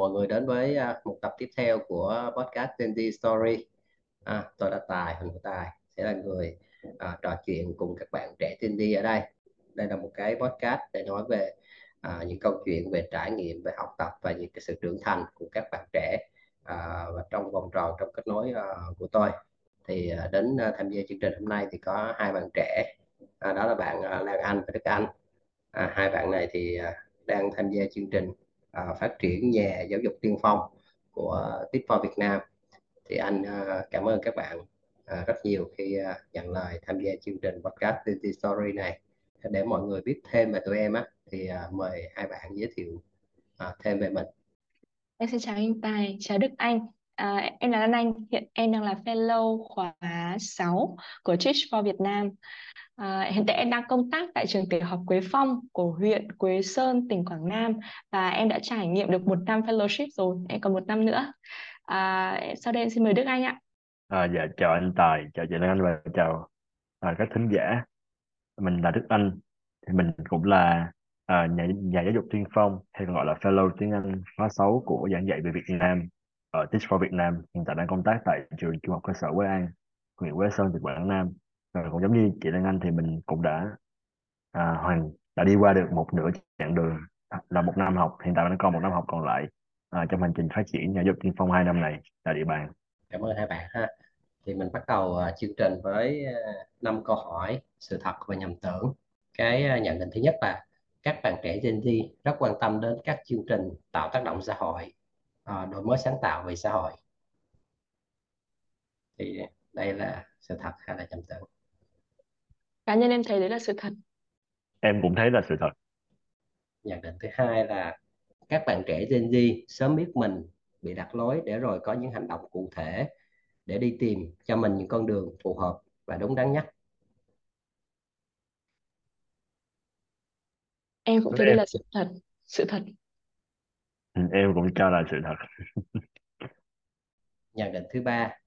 mọi người đến với à, một tập tiếp theo của podcast Gen Z Story. À, tôi là Tài, Huỳnh của Tài sẽ là người à, trò chuyện cùng các bạn trẻ Gen Z ở đây. Đây là một cái podcast để nói về à, những câu chuyện về trải nghiệm, về học tập và những cái sự trưởng thành của các bạn trẻ à, và trong vòng tròn trong kết nối à, của tôi. Thì à, đến à, tham gia chương trình hôm nay thì có hai bạn trẻ, à, đó là bạn à, Lan Anh và Đức Anh. À, hai bạn này thì à, đang tham gia chương trình à, phát triển nhà giáo dục tiên phong của Tip for Việt Nam thì anh à, cảm ơn các bạn à, rất nhiều khi à, nhận lời tham gia chương trình podcast City Story này để mọi người biết thêm về tụi em á thì à, mời hai bạn giới thiệu à, thêm về mình Em xin chào anh Tài, chào Đức Anh. À, em là Lan Anh, hiện em đang là fellow khóa 6 của Teach for Việt Nam. À, hiện tại em đang công tác tại trường tiểu học Quế Phong của huyện Quế Sơn, tỉnh Quảng Nam và em đã trải nghiệm được một năm fellowship rồi, em còn một năm nữa. À, sau đây em xin mời Đức Anh ạ. À, dạ chào anh Tài, chào chị Lan Anh và chào à, các thính giả. Mình là Đức Anh, thì mình cũng là à, nhà, nhà giáo dục tiên phong hay còn gọi là fellow tiếng Anh khóa 6 của giảng dạy về Việt Nam ở Teach for Việt Nam. Hiện tại đang công tác tại trường trung học cơ sở Quế An, huyện Quế Sơn, tỉnh Quảng Nam rồi cũng giống như chị Lan Anh thì mình cũng đã à, hoàn đã đi qua được một nửa chặng đường là một năm học. Hiện tại vẫn còn một năm học còn lại à, trong hành trình phát triển nhà giáo dục tiên phong hai năm này tại địa bàn. Cảm ơn hai bạn ha. Thì mình bắt đầu uh, chương trình với uh, năm câu hỏi sự thật và nhầm tưởng. Cái uh, nhận định thứ nhất là các bạn trẻ Gen Z rất quan tâm đến các chương trình tạo tác động xã hội đổi mới sáng tạo về xã hội. Thì đây là sự thật hay là nhầm tưởng? Cá nhân em thấy đấy là sự thật. Em cũng thấy là sự thật. Nhận định thứ hai là các bạn trẻ Gen Z sớm biết mình bị đặt lối để rồi có những hành động cụ thể để đi tìm cho mình những con đường phù hợp và đúng đắn nhất. Em cũng thấy đây là sự thật sự thật. Ừ, em cũng cho là sự thật. Nhận định thứ ba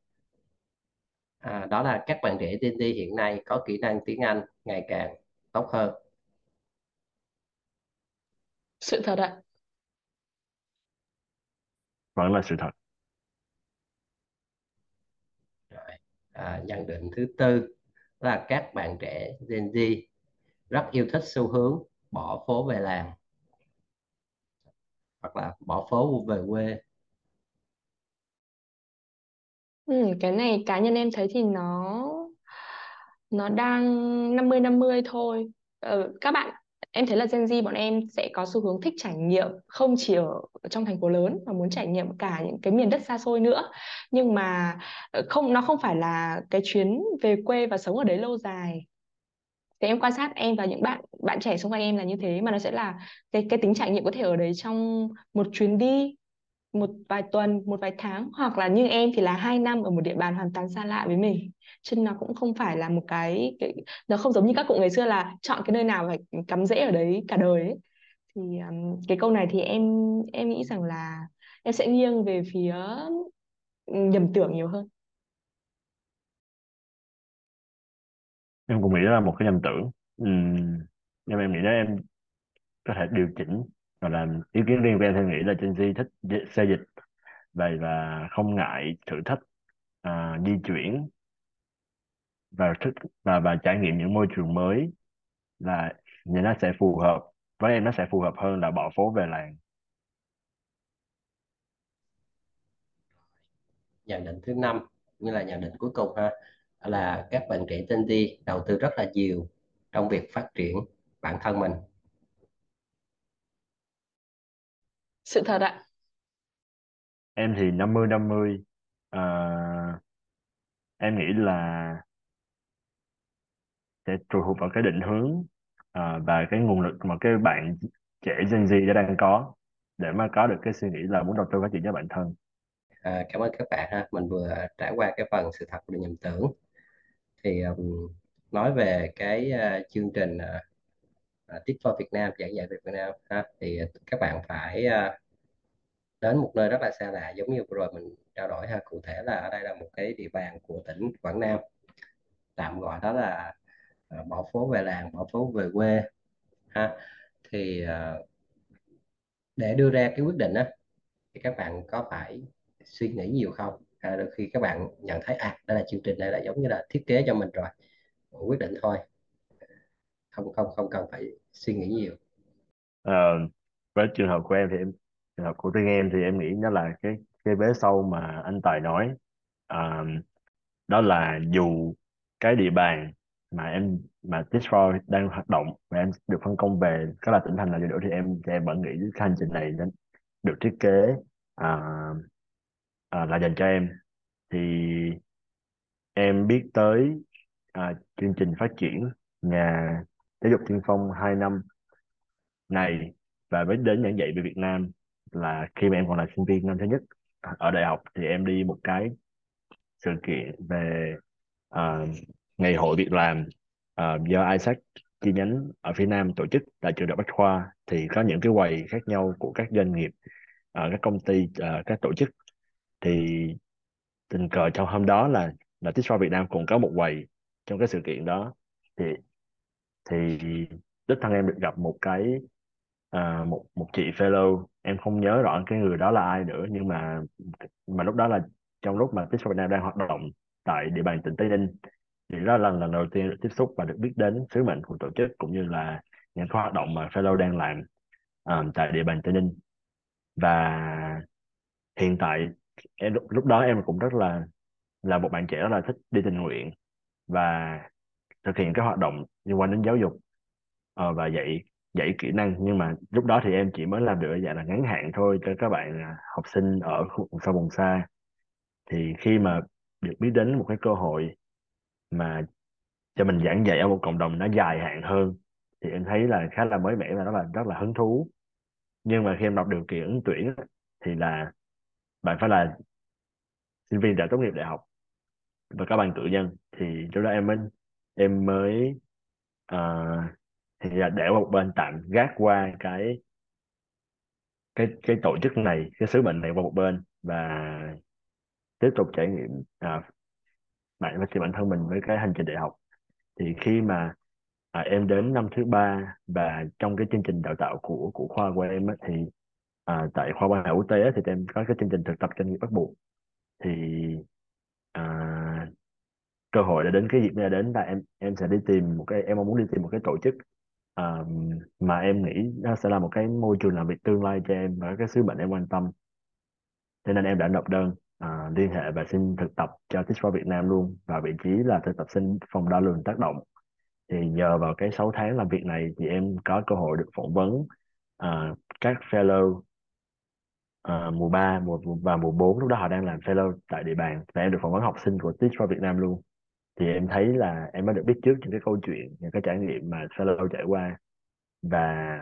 à, đó là các bạn trẻ Gen Z hiện nay có kỹ năng tiếng Anh ngày càng tốt hơn. Sự thật ạ. Vẫn là sự thật. Rồi. À, nhận định thứ tư là các bạn trẻ Gen Z rất yêu thích xu hướng bỏ phố về làng hoặc là bỏ phố về quê Ừ, cái này cá nhân em thấy thì nó nó đang 50 50 thôi. Ờ, các bạn em thấy là Gen Z bọn em sẽ có xu hướng thích trải nghiệm không chỉ ở trong thành phố lớn mà muốn trải nghiệm cả những cái miền đất xa xôi nữa. Nhưng mà ờ, không nó không phải là cái chuyến về quê và sống ở đấy lâu dài. Thì em quan sát em và những bạn bạn trẻ xung quanh em là như thế mà nó sẽ là cái cái tính trải nghiệm có thể ở đấy trong một chuyến đi một vài tuần một vài tháng hoặc là như em thì là hai năm ở một địa bàn hoàn toàn xa lạ với mình. Cho nó cũng không phải là một cái, cái nó không giống như các cụ ngày xưa là chọn cái nơi nào phải cắm rễ ở đấy cả đời ấy. Thì um, cái câu này thì em em nghĩ rằng là em sẽ nghiêng về phía nhầm tưởng nhiều hơn. Em cũng nghĩ đó là một cái nhầm tưởng. Ừ. nhưng mà em nghĩ đó em có thể điều chỉnh gọi là ý kiến riêng của em thì nghĩ là Gen Z thích xe dịch vậy và không ngại thử thách à, di chuyển và thích và và trải nghiệm những môi trường mới là thì nó sẽ phù hợp với em nó sẽ phù hợp hơn là bỏ phố về làng. Nhận định thứ năm như là nhận định cuối cùng ha là các bạn trẻ Gen Z đầu tư rất là nhiều trong việc phát triển bản thân mình. Sự thật ạ. Em thì 50 50 à, em nghĩ là sẽ tùy thuộc vào cái định hướng à, và cái nguồn lực mà cái bạn trẻ Gen Z đã đang có để mà có được cái suy nghĩ là muốn đầu tư phát triển cho bản thân. À, cảm ơn các bạn ha. Mình vừa trải qua cái phần sự thật và nhầm tưởng. Thì um, nói về cái uh, chương trình uh, À, Tip for Việt Nam giảng dạy về Việt Nam ha. Thì à, các bạn phải uh, đến một nơi rất là xa lạ giống như vừa rồi mình trao đổi ha. Cụ thể là ở đây là một cái địa bàn của tỉnh Quảng Nam. Tạm gọi đó là uh, bỏ phố về làng bỏ phố về quê ha. Thì uh, để đưa ra cái quyết định á thì các bạn có phải suy nghĩ nhiều không? À, đôi khi các bạn nhận thấy à đây là chương trình này là giống như là thiết kế cho mình rồi. Quyết định thôi không không không cần phải suy nghĩ nhiều. À, với trường hợp của em thì em trường hợp của riêng em thì em nghĩ nó là cái cái vế sau mà anh Tài nói. À, đó là dù cái địa bàn mà em mà Discord đang hoạt động và em được phân công về các là tỉnh thành nào đi nữa thì em thì em vẫn nghĩ cái hành trình này nên được thiết kế à, à, là dành cho em. Thì em biết tới à, chương trình phát triển nhà giáo dục tiên phong 2 năm này và mới đến giảng dạy về Việt Nam là khi mà em còn là sinh viên năm thứ nhất ở đại học thì em đi một cái sự kiện về uh, ngày hội việc làm uh, do Isaac chi nhánh ở phía Nam tổ chức tại trường Đại học Bách Khoa. Thì có những cái quầy khác nhau của các doanh nghiệp uh, các công ty uh, các tổ chức. Thì tình cờ trong hôm đó là là Tixra Việt Nam cũng có một quầy trong cái sự kiện đó. Thì thì đích thân em được gặp một cái à, một một chị fellow. Em không nhớ rõ cái người đó là ai nữa nhưng mà mà lúc đó là trong lúc mà Tixra Việt Nam đang hoạt động tại địa bàn tỉnh Tây Ninh thì đó là lần đầu tiên được tiếp xúc và được biết đến sứ mệnh của tổ chức cũng như là những cái hoạt động mà fellow đang làm um, tại địa bàn Tây Ninh. Và hiện tại em lúc, lúc đó em cũng rất là là một bạn trẻ rất là thích đi tình nguyện và thực hiện các hoạt động liên quan đến giáo dục uh, và dạy dạy kỹ năng. Nhưng mà lúc đó thì em chỉ mới làm được ở dạng là ngắn hạn thôi cho các bạn à, học sinh ở khu vùng sâu vùng xa. Thì khi mà được biết đến một cái cơ hội mà cho mình giảng dạy ở một cộng đồng nó dài hạn hơn thì em thấy là khá là mới mẻ và rất là rất là hứng thú. Nhưng mà khi em đọc điều kiện ứng tuyển thì là bạn phải là sinh viên đã tốt nghiệp đại học và các bạn cử nhân. Thì lúc đó em mới em mới ờ, thì là để một bên tạm gác qua cái cái cái tổ chức này cái sứ mệnh này qua một bên và tiếp tục trải nghiệm à, bản và bản thân mình với cái hành trình đại học. Thì khi mà à, em đến năm thứ ba và trong cái chương trình đào tạo của của khoa của em á, thì à, tại khoa quan hệ quốc tế á, thì em có cái chương trình thực tập doanh nghiệp bắt buộc. Thì à, cơ hội đã đến cái dịp này đến là em em sẽ đi tìm một cái em mong muốn đi tìm một cái tổ chức à, mà em nghĩ nó sẽ là một cái môi trường làm việc tương lai cho em và cái sứ mệnh em quan tâm. Cho nên em đã nộp đơn à, liên hệ và xin thực tập cho Teach for Việt Nam luôn. Và vị trí là thực tập sinh phòng đo lường tác động. Thì nhờ vào cái 6 tháng làm việc này thì em có cơ hội được phỏng vấn à, các fellow à, mùa 3 mùa và mùa 4 lúc đó họ đang làm fellow tại địa bàn. Và em được phỏng vấn học sinh của Teach for Việt Nam luôn thì em thấy là em đã được biết trước những cái câu chuyện, những cái trải nghiệm mà fellow trải qua. Và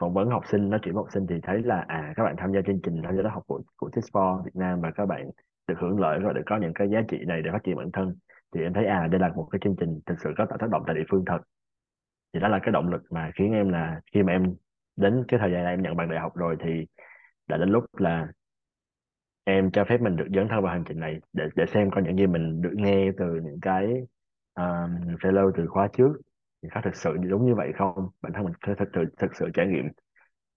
phỏng vấn học sinh, nói chuyện với học sinh thì thấy là à các bạn tham gia chương trình, tham gia lớp học của của Teach Việt Nam và các bạn được hưởng lợi và được có những cái giá trị này để phát triển bản thân. Thì em thấy à đây là một cái chương trình thực sự có tạo tác động tại địa phương thật. Thì đó là cái động lực mà khiến em là, khi mà em đến cái thời gian này em nhận bằng đại học rồi thì đã đến lúc là em cho phép mình được dấn thân vào hành trình này để để xem có những gì mình được nghe từ những cái um, fellow từ khóa trước. Thì có thực sự đúng như vậy không? Bản thân mình có thực sự thực sự trải nghiệm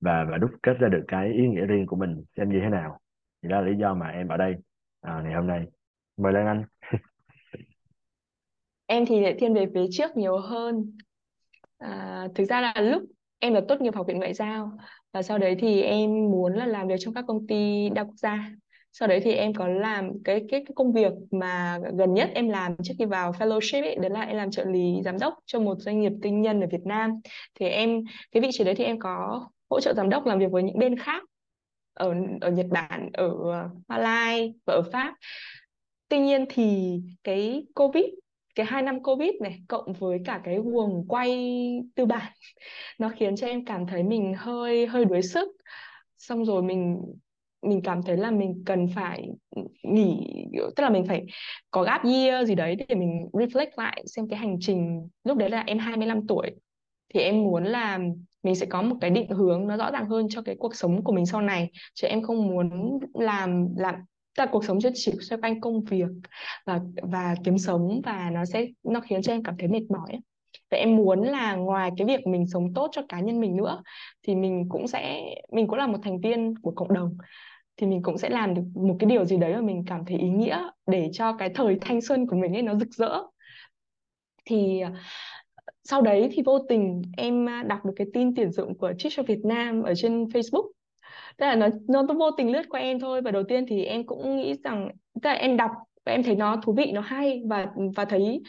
và và đúc kết ra được cái ý nghĩa riêng của mình xem như thế nào. Thì đó là lý do mà em ở đây à, ngày hôm nay. Mời Lan Anh. Em thì lại thiên về phía trước nhiều hơn. À, thực ra là lúc em là tốt nghiệp học viện ngoại giao và sau đấy thì em muốn là làm việc trong các công ty đa quốc gia sau đấy thì em có làm cái cái, cái công việc mà gần nhất em làm trước khi vào fellowship ấy, đấy là em làm trợ lý giám đốc cho một doanh nghiệp tư nhân ở Việt Nam. Thì em cái vị trí đấy thì em có hỗ trợ giám đốc làm việc với những bên khác ở ở Nhật Bản ở ờ, Malai và ở Pháp. Tuy nhiên thì cái Covid cái hai năm Covid này cộng với cả cái guồng quay tư bản nó khiến cho em cảm thấy mình hơi hơi đuối sức. Xong rồi mình mình cảm thấy là mình cần phải nghỉ tức là mình phải có gap year gì đấy để mình reflect lại xem cái hành trình. Lúc đấy là em 25 tuổi, thì em muốn là mình sẽ có một cái định hướng nó rõ ràng hơn cho cái cuộc sống của mình sau này. Chứ em không muốn làm làm là cuộc sống chỉ xoay quanh công việc và và kiếm sống và nó sẽ, nó khiến cho em cảm thấy mệt mỏi. Và em muốn là ngoài cái việc mình sống tốt cho cá nhân mình nữa, thì mình cũng sẽ, mình cũng là một thành viên của cộng đồng thì mình cũng sẽ làm được một cái điều gì đấy mà mình cảm thấy ý nghĩa để cho cái thời thanh xuân của mình ấy nó rực rỡ. Thì à, sau đấy thì vô tình em à, đọc được cái tin tuyển dụng của Teacher Việt Nam ở trên Facebook. Tức là nó nó vô tình lướt qua em thôi và đầu tiên thì em cũng nghĩ rằng, tức là em đọc và em thấy nó thú vị, nó hay và và thấy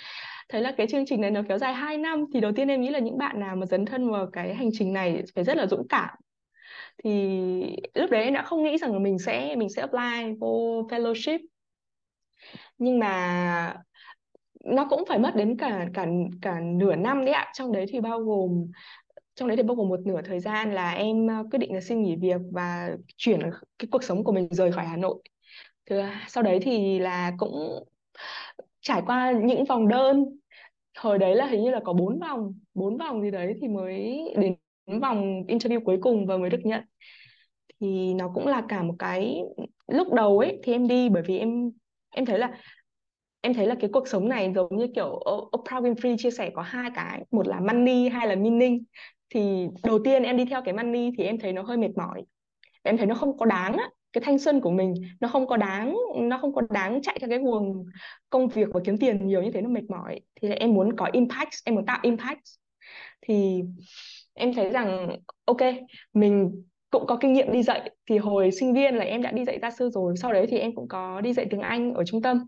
thấy là cái chương trình này nó kéo dài 2 năm thì đầu tiên em nghĩ là những bạn nào mà dấn thân vào cái hành trình này phải rất là dũng cảm thì lúc đấy em đã không nghĩ rằng là mình sẽ mình sẽ apply vô fellowship. Nhưng mà nó cũng phải mất đến cả cả cả nửa năm đấy ạ. Trong đấy thì bao gồm, trong đấy thì bao gồm một nửa thời gian là em ờ, quyết định là xin nghỉ việc và chuyển cái cuộc sống của mình rời khỏi Hà Nội. Thì sau đấy thì là cũng trải qua những vòng đơn. Hồi đấy là hình như là có bốn vòng bốn vòng gì đấy thì mới đến vòng interview cuối cùng và mới được nhận. Thì nó cũng là cả một cái lúc đầu ấy, thì em đi, bởi vì em em thấy là, em thấy là cái cuộc sống này giống như kiểu Oprah Winfrey chia sẻ có hai cái, một là money hay là meaning. Thì đầu tiên em đi theo cái money thì em thấy nó hơi mệt mỏi. Em thấy nó không có đáng á, cái thanh xuân của mình, nó không có đáng, nó không có đáng chạy theo cái guồng công việc và kiếm tiền nhiều như thế, nó mệt mỏi. Thì là em muốn có impact, em muốn tạo impact. Thì em thấy rằng, ok, mình cũng có kinh nghiệm đi dạy, thì hồi sinh viên là em đã đi dạy gia sư rồi, sau đấy thì em cũng có đi dạy tiếng Anh ở trung tâm.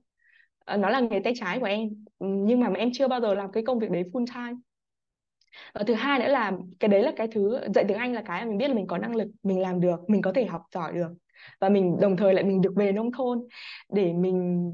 Ờ, nó là nghề tay trái của em, nhưng mà em chưa bao giờ làm cái công việc đấy full time. Và thứ hai nữa là cái đấy là cái thứ, dạy tiếng Anh là cái mà mình biết là mình có năng lực, mình làm được, mình có thể học giỏi được. Và mình đồng thời lại mình được về nông thôn để mình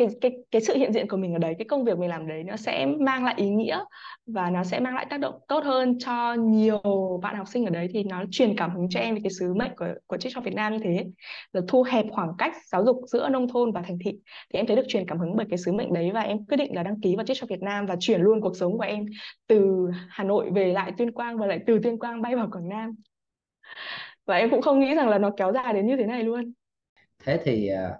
cái cái cái sự hiện diện của mình ở đấy, cái công việc mình làm đấy nó sẽ mang lại ý nghĩa và nó sẽ mang lại tác động tốt hơn cho nhiều bạn học sinh ở đấy. Thì nó truyền cảm hứng cho em về cái sứ mệnh của của TikTok Việt Nam như thế. Là thu hẹp khoảng cách giáo dục giữa nông thôn và thành thị. Thì em thấy được truyền cảm hứng bởi cái sứ mệnh đấy và em quyết định là đăng ký vào TikTok Việt Nam và chuyển luôn cuộc sống của em từ Hà Nội về lại Tuyên Quang và lại từ Tuyên Quang bay vào Quảng Nam. Và em cũng không nghĩ rằng là nó kéo dài đến như thế này luôn. Thế thì à,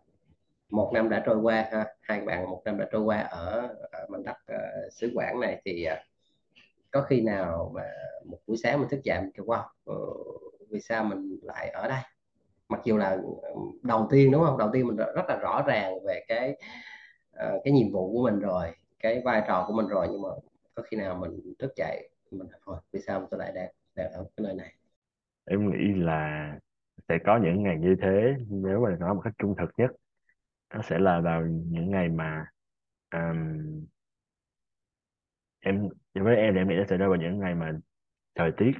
một năm đã trôi qua ha hai bạn một năm đã trôi qua ở, ở mảnh đất uh, xứ Quảng này thì uh, có khi nào mà một buổi sáng mình thức dậy mình kêu wow uh, vì sao mình lại ở đây? Mặc dù là đầu tiên đúng không? Đầu tiên mình rất là rõ ràng về cái uh, cái nhiệm vụ của mình rồi cái vai trò của mình rồi nhưng mà có khi nào mình thức dậy mình thôi vì sao tôi lại đang đang ở cái nơi này? Em nghĩ là sẽ có những ngày như thế nếu mà nói một cách trung thực nhất nó sẽ là vào những ngày mà um, em với em thì em nghĩ nó sẽ rơi vào những ngày mà thời tiết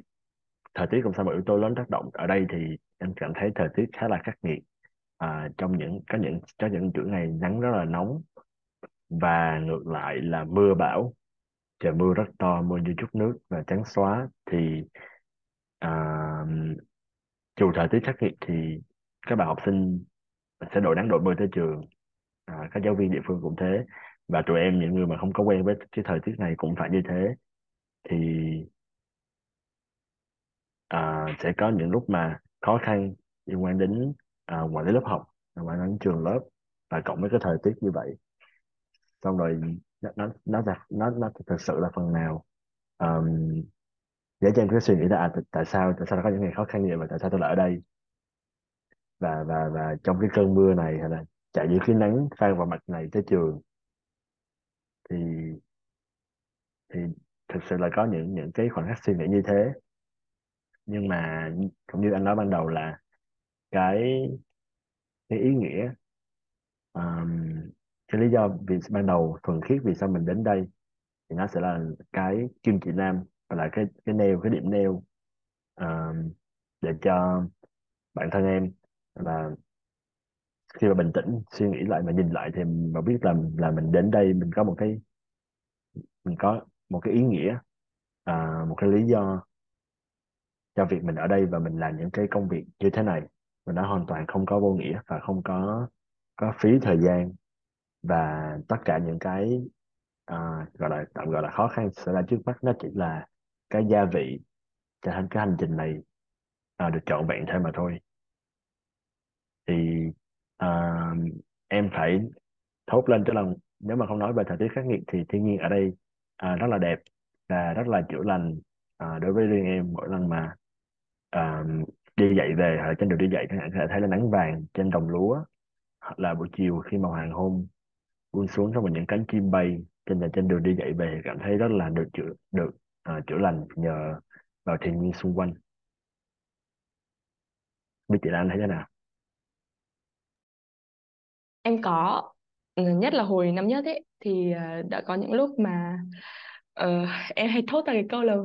thời tiết cũng sao một yếu tố lớn tác động. Ở đây thì em cảm thấy thời tiết khá là khắc nghiệt à, trong những có những có những chuỗi ngày nắng rất là nóng. Và ngược lại là mưa bão trời mưa rất to mưa như chút nước và trắng xóa thì à, dù thời tiết khắc nghiệt thì các bạn học sinh sẽ đội nắng đội mưa tới trường. À, các giáo viên địa phương cũng thế. Và tụi em những người mà không có quen với cái thời tiết này cũng phải như thế. Thì à, sẽ có những lúc mà khó khăn liên quan đến à, ngoài lý lớp học ngoài đến trường lớp và cộng với cái thời tiết như vậy. Xong rồi nó nó nó nó, nó thực sự là phần nào um, để cho em cái suy nghĩ là à, tại sao tại sao có những ngày khó khăn như vậy và tại sao tôi lại ở đây? Và và và trong cái cơn mưa này hay là chạy dưới cái nắng phan vào mặt này tới trường. Thì thì thực sự là có những những cái khoảnh khắc suy nghĩ như thế. Nhưng mà cũng như anh nói ban đầu là cái cái ý nghĩa um, cái lý do vì ban đầu thuần khiết vì sao mình đến đây thì nó sẽ là cái kim chỉ nam và là cái cái neo cái điểm neo um, để cho bản thân em là khi mà bình tĩnh suy nghĩ lại mà nhìn lại thì mà biết là là mình đến đây mình có một cái mình có một cái ý nghĩa à, một cái lý do cho việc mình ở đây và mình làm những cái công việc như thế này. Và nó hoàn toàn không có vô nghĩa và không có có phí thời gian. Và tất cả những cái à, gọi là tạm gọi là khó khăn xảy ra trước mắt nó chỉ là cái gia vị cho hành cái hành trình này à, được trọn vẹn thêm mà thôi thì à, em phải thốt lên cho lòng. Nếu mà không nói về thời tiết khắc nghiệt thì thiên nhiên ở đây à, rất là đẹp và rất là chữa lành à, đối với riêng em. Mỗi lần mà à, đi dậy về hoặc là trên đường đi dậy các bạn có thể thấy là nắng vàng trên đồng lúa hoặc là buổi chiều khi mà hoàng hôn buông xuống xong rồi những cánh chim bay trên trên đường đi dậy về cảm thấy rất là được chữa được à, chữa lành nhờ vào thiên nhiên xung quanh. Biết chị Lan thấy thế nào? Em có ừ, nhất là hồi năm nhất ấy thì ờ, đã có những lúc mà ờ, em hay thốt ra cái câu là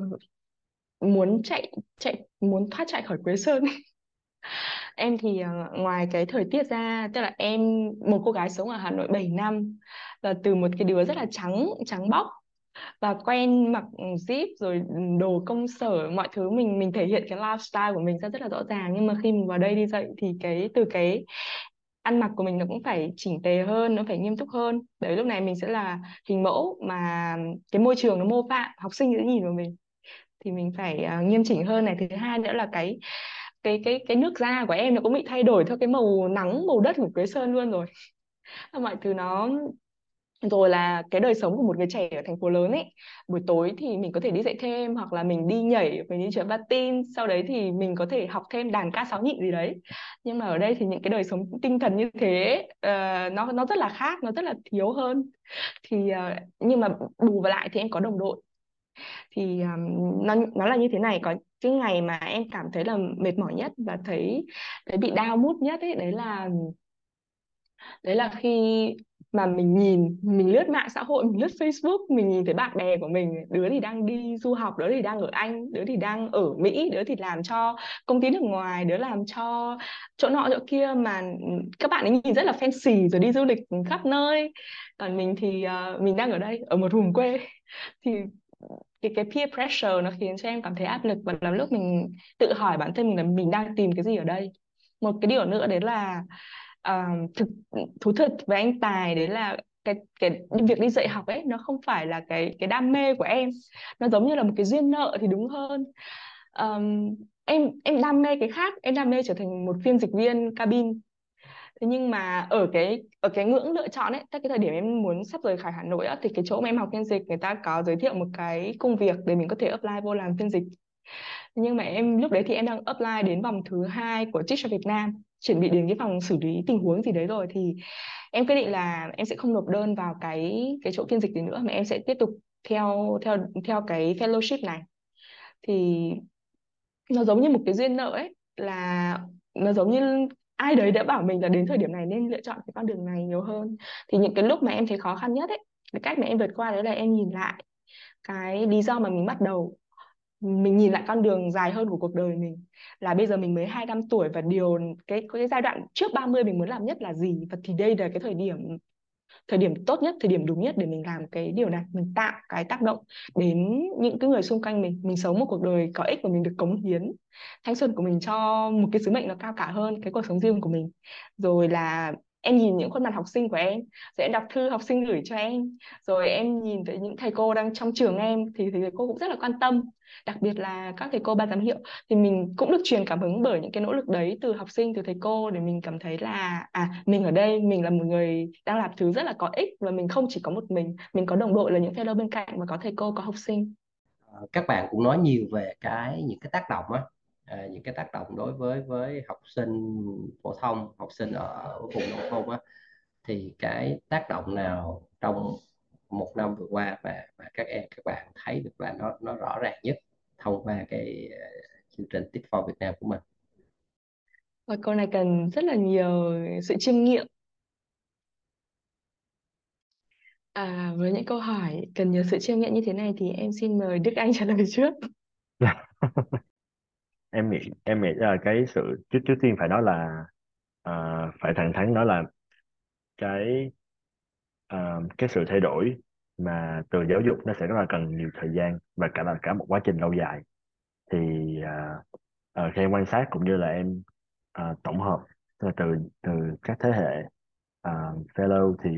muốn chạy chạy muốn thoát chạy khỏi Quế Sơn. Em thì ờ, ngoài cái thời tiết ra tức là em một cô gái sống ở Hà Nội 7 năm và từ một cái đứa rất là trắng trắng bóc và quen mặc zip rồi đồ công sở mọi thứ mình mình thể hiện cái lifestyle của mình ra rất là rõ ràng. Nhưng mà khi mình vào đây đi dạy thì cái từ cái ăn mặc của mình nó cũng phải chỉnh tề hơn nó phải nghiêm túc hơn. Đấy lúc này mình sẽ là hình mẫu mà cái môi trường nó mô phạm học sinh sẽ nhìn vào mình. Thì mình phải uh, nghiêm chỉnh hơn này. Thứ hai nữa là cái cái cái cái nước da của em nó cũng bị thay đổi theo cái màu nắng màu đất của Quế Sơn luôn rồi. Mọi thứ nó rồi là cái đời sống của một người trẻ ở thành phố lớn ấy buổi tối thì mình có thể đi dạy thêm hoặc là mình đi nhảy mình đi chơi patin sau đấy thì mình có thể học thêm đàn ca sáo nhị gì đấy. Nhưng mà ở đây thì những cái đời sống tinh thần như thế uh, nó nó rất là khác nó rất là thiếu hơn. Thì uh, nhưng mà bù vào lại thì em có đồng đội. Thì um, nó nó là như thế này có cái ngày mà em cảm thấy là mệt mỏi nhất và thấy thấy bị đau mút nhất ấy đấy là đấy là khi mà mình nhìn mình lướt mạng xã hội mình lướt Facebook mình nhìn thấy bạn bè của mình đứa thì đang đi du học đứa thì đang ở Anh đứa thì đang ở Mỹ đứa thì làm cho công ty nước ngoài đứa làm cho chỗ nọ chỗ kia. Mà các bạn ấy nhìn rất là fancy rồi đi du lịch khắp nơi. Còn mình thì uh, mình đang ở đây ở một vùng quê. Thì cái cái peer pressure nó khiến cho em cảm thấy áp lực. Và làm lúc mình tự hỏi bản thân mình là mình đang tìm cái gì ở đây. Một cái điều nữa đấy là thực thú thực với anh Tài đấy là cái cái việc đi dạy học ấy nó không phải là cái cái đam mê của em. Nó giống như là một cái duyên nợ thì đúng hơn. Um, em em đam mê cái khác em đam mê trở thành một phiên dịch viên cabin. Thế nhưng mà ở cái ở cái ngưỡng lựa chọn ấy tại cái thời điểm em muốn sắp rời khỏi Hà Nội á, thì cái chỗ mà em học phiên dịch người ta có giới thiệu một cái công việc để mình có thể apply vô làm phiên dịch. Nhưng mà em lúc đấy thì em đang apply đến vòng thứ hai của Teach cho Việt Nam chuẩn bị đến cái phòng xử lý tình huống gì đấy rồi thì em quyết định là em sẽ không nộp đơn vào cái cái chỗ phiên dịch gì nữa, mà em sẽ tiếp tục theo theo theo cái fellowship này. Thì nó giống như một cái duyên nợ ấy, là nó giống như ai đấy đã bảo mình là đến thời điểm này nên lựa chọn cái con đường này nhiều hơn. Thì những cái lúc mà em thấy khó khăn nhất ấy, cái cách mà em vượt qua đấy là em nhìn lại cái lý do mà mình bắt đầu mình nhìn lại con đường dài hơn của cuộc đời mình là bây giờ mình mới 25 tuổi và điều cái cái giai đoạn trước 30 mình muốn làm nhất là gì? Và thì đây là cái thời điểm thời điểm tốt nhất, thời điểm đúng nhất để mình làm cái điều này, mình tạo cái tác động đến những cái người xung quanh mình. Mình sống một cuộc đời có ích và mình được cống hiến. Thanh xuân của mình cho một cái sứ mệnh nó cao cả hơn cái cuộc sống riêng của mình. Rồi là em nhìn những khuôn mặt học sinh của em, rồi em đọc thư học sinh gửi cho em, rồi em nhìn thấy những thầy cô đang trong trường em, thì thầy cô cũng rất là quan tâm. Đặc biệt là các thầy cô ban giám hiệu, thì mình cũng được truyền cảm hứng bởi những cái nỗ lực đấy từ học sinh, từ thầy cô, để mình cảm thấy là à mình ở đây, mình là một người đang làm thứ rất là có ích và mình không chỉ có một mình mình có đồng đội là những fellow bên cạnh và có thầy cô, có học sinh. Ờ, các bạn cũng nói nhiều về cái, những cái tác động á à, những cái tác động đối với với học sinh phổ thông học sinh ở vùng nông thôn á thì cái tác động nào trong một năm vừa qua mà mà các em các bạn thấy được là nó nó rõ ràng nhất thông qua cái uh, chương trình Tip for Việt Nam của mình? Và câu này cần rất là nhiều sự chiêm nghiệm. À, với những câu hỏi cần nhiều sự chiêm nghiệm như thế này thì em xin mời Đức Anh trả lời trước em nghĩ em nghĩ là cái sự trước trước tiên phải nói là uh, phải thẳng thắn nói là cái uh, cái sự thay đổi mà từ giáo dục nó sẽ rất là cần nhiều thời gian và cả là cả một quá trình lâu dài. Thì uh, uh, khi em quan sát cũng như là em uh, tổng hợp từ từ từ các thế hệ uh, fellow thì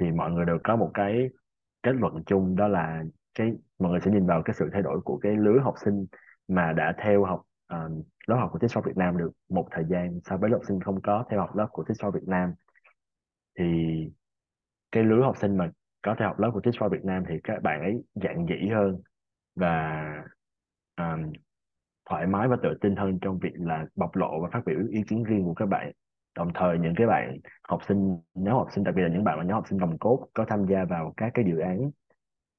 thì mọi người đều có một cái kết luận chung đó là cái mọi người sẽ nhìn vào cái sự thay đổi của cái lứa học sinh mà đã theo học uh, lớp học của TikTok Việt Nam được một thời gian so với lớp học sinh không có theo học lớp của TikTok Việt Nam. Thì cái lứa học sinh mà có theo học lớp của Teach for Việt Nam thì các bạn ấy dạn dĩ hơn và um, thoải mái và tự tin hơn trong việc là bộc lộ và phát biểu ý kiến riêng của các bạn. Đồng thời những cái bạn học sinh nhóm học sinh đặc biệt là những bạn mà nhóm học sinh đồng cốt có tham gia vào các cái dự án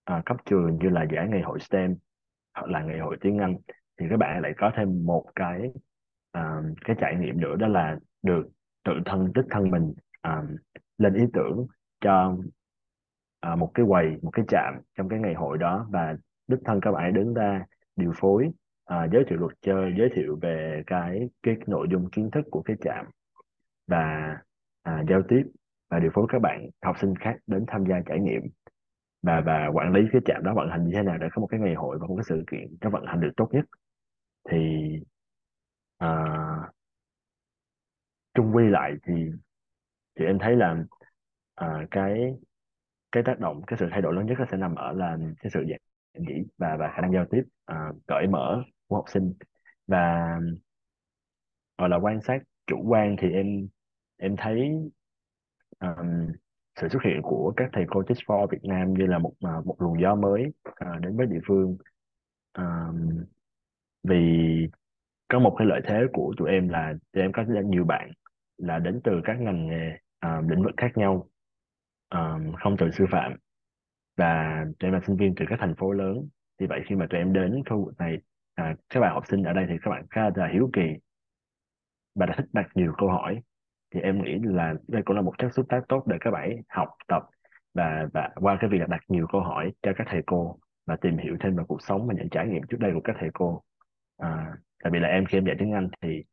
à, cấp trường như là dự án ngày hội STEM hoặc là ngày hội tiếng Anh thì các bạn lại có thêm một cái uh, cái trải nghiệm nữa đó là được tự thân đích thân mình uh, lên ý tưởng cho uh, một cái quầy một cái trạm trong cái ngày hội đó và đích thân các bạn đứng ra điều phối à, giới thiệu luật chơi giới thiệu về cái cái nội dung kiến thức của cái trạm và à, giao tiếp và điều phối các bạn học sinh khác đến tham gia trải nghiệm. Và và quản lý cái trạm đó vận hành như thế nào để có một cái ngày hội và một cái sự kiện nó vận hành được tốt nhất thì à, chung quy lại thì thì em thấy là à, cái cái tác động cái sự thay đổi lớn nhất nó sẽ nằm ở là cái sự dạy dĩ và và khả năng giao tiếp à, cởi mở của học sinh. Và gọi là quan sát chủ quan thì em em thấy um, sự xuất hiện của các thầy cô Teach for Việt Nam như là một à, một luồng gió mới uh, đến với địa phương. Um, vì có một cái lợi thế của tụi em là tụi em có nhiều bạn là đến từ các ngành nghề uh, lĩnh vực khác nhau um, không từ sư phạm. Và tụi em là sinh viên từ các thành phố lớn. Thì vậy khi mà tụi em đến khu vực này à, các bạn học sinh ở đây thì các bạn khá là hiếu kỳ và đã thích đặt nhiều câu hỏi. Thì em nghĩ là đây cũng là một chất xúc tác tốt để các bạn học tập và và qua cái việc là đặt nhiều câu hỏi cho các thầy cô và tìm hiểu thêm về cuộc sống và những trải nghiệm trước đây của các thầy cô à, tại vì là em khi em dạy tiếng Anh thì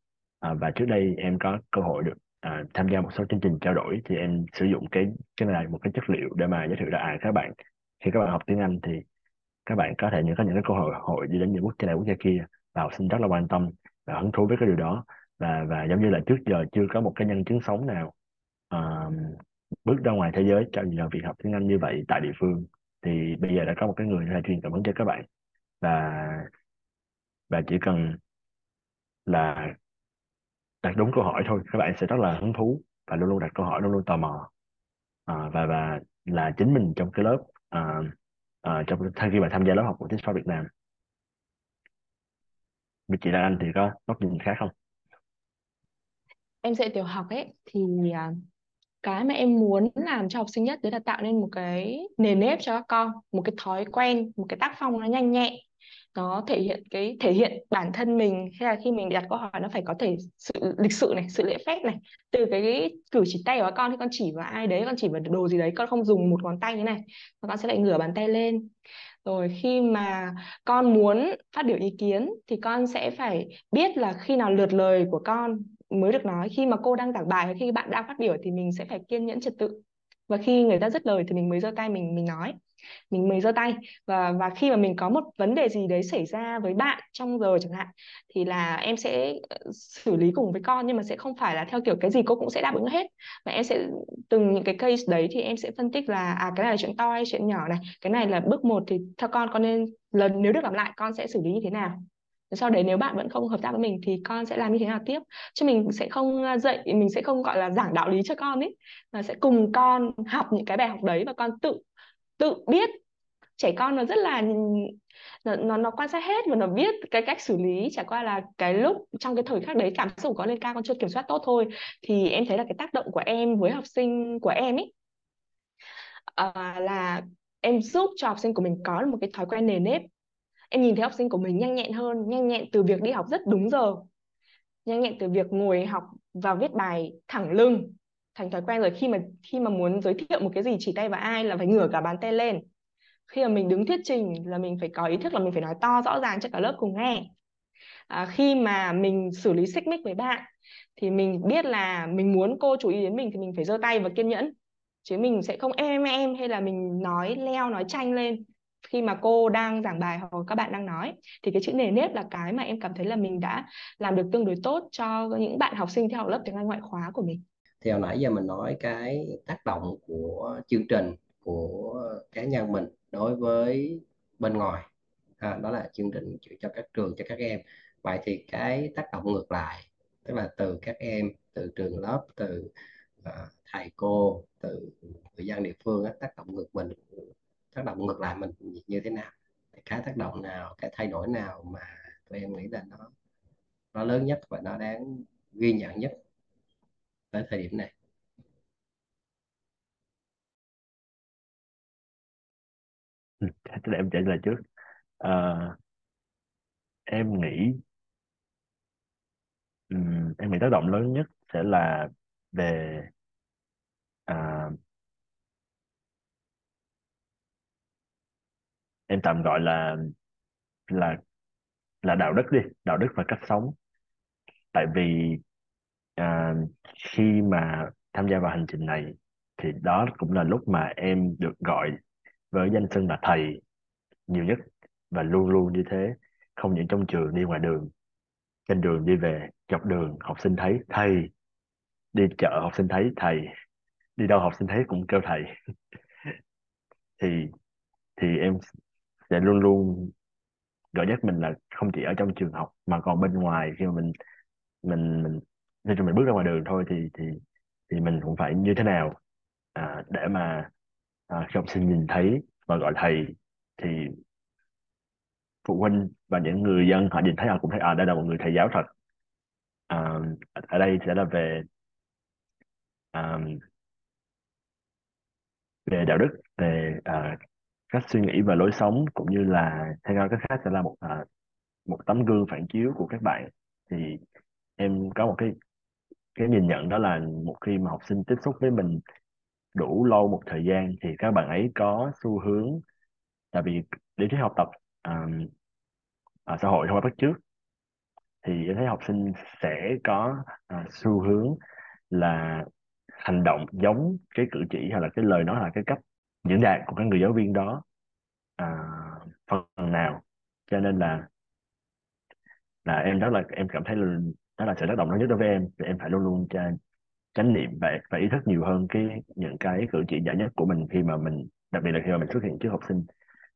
à, và trước đây em có cơ hội được à, tham gia một số chương trình trao đổi thì em sử dụng cái cái này một cái chất liệu để mà giới thiệu là à các bạn. Khi các bạn học tiếng Anh thì các bạn có thể những có những cái cơ hội hội đi đến những quốc gia này quốc gia kia và học sinh rất là quan tâm và hứng thú với cái điều đó. Và và giống như là trước giờ chưa có một cái nhân chứng sống nào uh, bước ra ngoài thế giới cho nhờ việc học tiếng Anh như vậy tại địa phương thì bây giờ đã có một cái người là truyền cảm hứng cho các bạn. Và và chỉ cần là đặt đúng câu hỏi thôi các bạn sẽ rất là hứng thú và luôn luôn đặt câu hỏi luôn luôn tò mò. À, và và là chính mình trong cái lớp à, à, trong khi mà tham gia lớp học của Teach for Việt Nam chị Lan Anh thì có góc nhìn khác không? em dạy tiểu học ấy thì à, cái mà em muốn làm cho học sinh nhất đấy là tạo nên một cái nền nếp cho các con một cái thói quen một cái tác phong nó nhanh nhẹ nó thể hiện cái, thể hiện bản thân mình. Hay là khi mình đặt câu hỏi nó phải có thể sự, lịch sự này, sự lễ phép này. Từ cái cử chỉ tay của các con, thì con chỉ vào ai đấy, con chỉ vào đồ gì đấy, con không dùng một ngón tay như này, mà con sẽ lại ngửa bàn tay lên. Rồi khi mà con muốn phát biểu ý kiến, thì con sẽ phải biết là khi nào lượt lời của con mới được nói. Khi mà cô đang giảng bài hay khi bạn đang phát biểu thì mình sẽ phải kiên nhẫn trật tự. Và khi người ta dứt lời thì mình mới giơ tay mình mình nói mình mới giơ tay. Và và khi mà mình có một vấn đề gì đấy xảy ra với bạn trong giờ chẳng hạn, thì là em sẽ ờ, xử lý cùng với con, nhưng mà sẽ không phải là theo kiểu cái gì cô cũng sẽ đáp ứng hết. Mà em sẽ, từng những cái case đấy thì em sẽ phân tích là à cái này là chuyện to hay chuyện nhỏ này, cái này là bước một thì theo con con nên lần, nếu được làm lại, con sẽ xử lý như thế nào? Sau đấy nếu bạn vẫn không hợp tác với mình thì con sẽ làm như thế nào tiếp? Chứ mình sẽ không ờ, dạy, mình sẽ không, gọi là, giảng đạo lý cho con ấy, mà sẽ cùng con học những cái bài học đấy và con tự tự biết. Trẻ con nó rất là nó, nó nó quan sát hết và nó biết cái cách xử lý. Chả qua là cái lúc trong cái thời khắc đấy cảm xúc có lên cao con chưa kiểm soát tốt thôi thì em thấy là cái tác động của em với học sinh của em ấy à, là em giúp cho học sinh của mình có một cái thói quen nề nếp. Em nhìn thấy học sinh của mình nhanh nhẹn hơn nhanh nhẹn từ việc đi học rất đúng giờ nhanh nhẹn từ việc ngồi học và viết bài thẳng lưng thành thói quen rồi. Khi mà khi mà muốn giới thiệu một cái gì chỉ tay vào ai là phải ngửa cả bàn tay lên. Khi mà mình đứng thuyết trình là mình phải có ý thức là mình phải nói to rõ ràng cho cả lớp cùng nghe. À, khi mà mình xử lý xích mích với bạn thì mình biết là mình muốn cô chú ý đến mình thì mình phải giơ tay và kiên nhẫn. Chứ mình sẽ không em em em hay là mình nói leo nói tranh lên. Khi mà cô đang giảng bài hoặc các bạn đang nói thì cái chữ nề nếp là cái mà em cảm thấy là mình đã làm được tương đối tốt cho những bạn học sinh theo học lớp tiếng Anh ngoại khóa của mình. Thì hồi nãy giờ mình nói cái tác động của chương trình của cá nhân mình đối với bên ngoài. À, đó là chương trình cho các trường cho các em. Vậy thì cái tác động ngược lại tức là từ các em từ trường lớp từ uh, thầy cô từ người dân địa phương tác động ngược mình tác động ngược lại mình như thế nào? Cái tác động nào cái thay đổi nào mà tụi em nghĩ là nó nó lớn nhất và nó đáng ghi nhận nhất? Tới thời điểm này. Ừ, để em trả lời trước. À, em nghĩ um, em nghĩ tác động lớn nhất sẽ là về à, em tạm gọi là là là đạo đức đi đạo đức và cách sống. Tại vì à, khi mà tham gia vào hành trình này thì đó cũng là lúc mà em được gọi với danh xưng là thầy nhiều nhất và luôn luôn như thế không những trong trường đi ngoài đường trên đường đi về dọc đường học sinh thấy thầy đi chợ học sinh thấy thầy đi đâu học sinh thấy cũng kêu thầy. Thì thì em sẽ luôn luôn gọi nhắc mình là không chỉ ở trong trường học mà còn bên ngoài khi mà mình mình mình khi mình bước ra ngoài đường thôi thì thì thì mình cũng phải như thế nào? À, để mà à, khi học sinh nhìn thấy và gọi thầy thì phụ huynh và những người dân họ nhìn thấy họ cũng thấy à đây là một người thầy giáo thật. À, ở đây sẽ là về à, về đạo đức về à, cách suy nghĩ và lối sống cũng như là theo nói cách khác sẽ là một à, một tấm gương phản chiếu của các bạn. Thì em có một cái cái nhìn nhận đó là một khi mà học sinh tiếp xúc với mình đủ lâu một thời gian thì các bạn ấy có xu hướng tại vì lý thuyết học tập um, ở xã hội không phải bắt chước thì em thấy học sinh sẽ có à, xu hướng là hành động giống cái cử chỉ hay là cái lời nói là cái cách diễn đạt của các người giáo viên đó à, phần nào. Cho nên là là em đó là em cảm thấy là đó là sự tác động lớn nhất đối với em. Thì em phải luôn luôn tra, chánh niệm và và ý thức nhiều hơn cái những cái cử chỉ nhỏ nhất của mình khi mà mình đặc biệt là khi mà mình xuất hiện trước học sinh.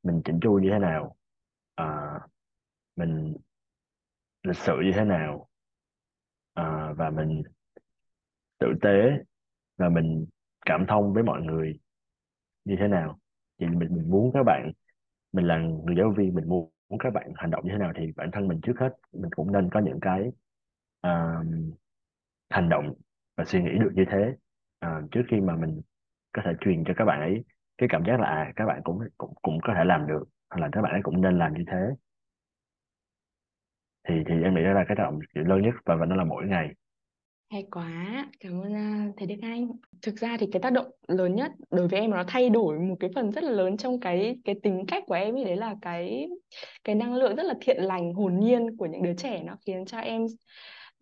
Mình chỉnh chu như thế nào à, mình lịch sự như thế nào à, và mình tử tế và mình cảm thông với mọi người như thế nào. Thì mình mình muốn các bạn mình là người giáo viên mình muốn các bạn hành động như thế nào thì bản thân mình trước hết mình cũng nên có những cái uh, hành động và suy nghĩ được như thế. Uh, trước khi mà mình có thể truyền cho các bạn ấy cái cảm giác là à các bạn cũng cũng cũng có thể làm được hoặc là các bạn ấy cũng nên làm như thế. Thì thì em nghĩ đó là cái tác động lớn nhất và và nó là mỗi ngày. Hay quá, cảm ơn uh, thầy Đức Anh. Thực ra thì cái tác động lớn nhất đối với em nó thay đổi một cái phần rất là lớn trong cái cái tính cách của em ấy đấy là cái cái năng lượng rất là thiện lành, hồn nhiên của những đứa trẻ nó khiến cho em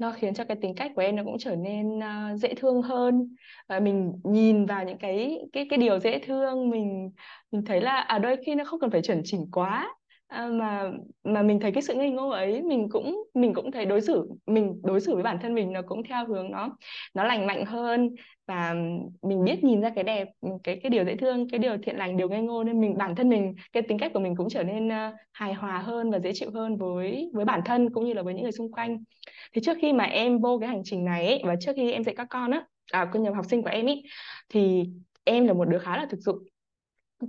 nó khiến cho cái tính cách của em nó cũng trở nên uh, dễ thương hơn. Và mình nhìn vào những cái cái cái điều dễ thương mình mình thấy là à đôi khi nó không cần phải chuẩn chỉnh quá. À, mà mà mình thấy cái sự ngây ngô ấy mình cũng mình cũng thấy đối xử mình đối xử với bản thân mình nó cũng theo hướng nó nó lành mạnh hơn. Và mình biết nhìn ra cái đẹp cái cái điều dễ thương cái điều thiện lành điều ngây ngô nên mình bản thân mình cái tính cách của mình cũng trở nên uh, hài hòa hơn và dễ chịu hơn với với bản thân cũng như là với những người xung quanh. Thì trước khi mà em vô cái hành trình này ấy, và trước khi em dạy các con á à con nhầm học sinh của em ấy thì em là một đứa khá là thực dụng.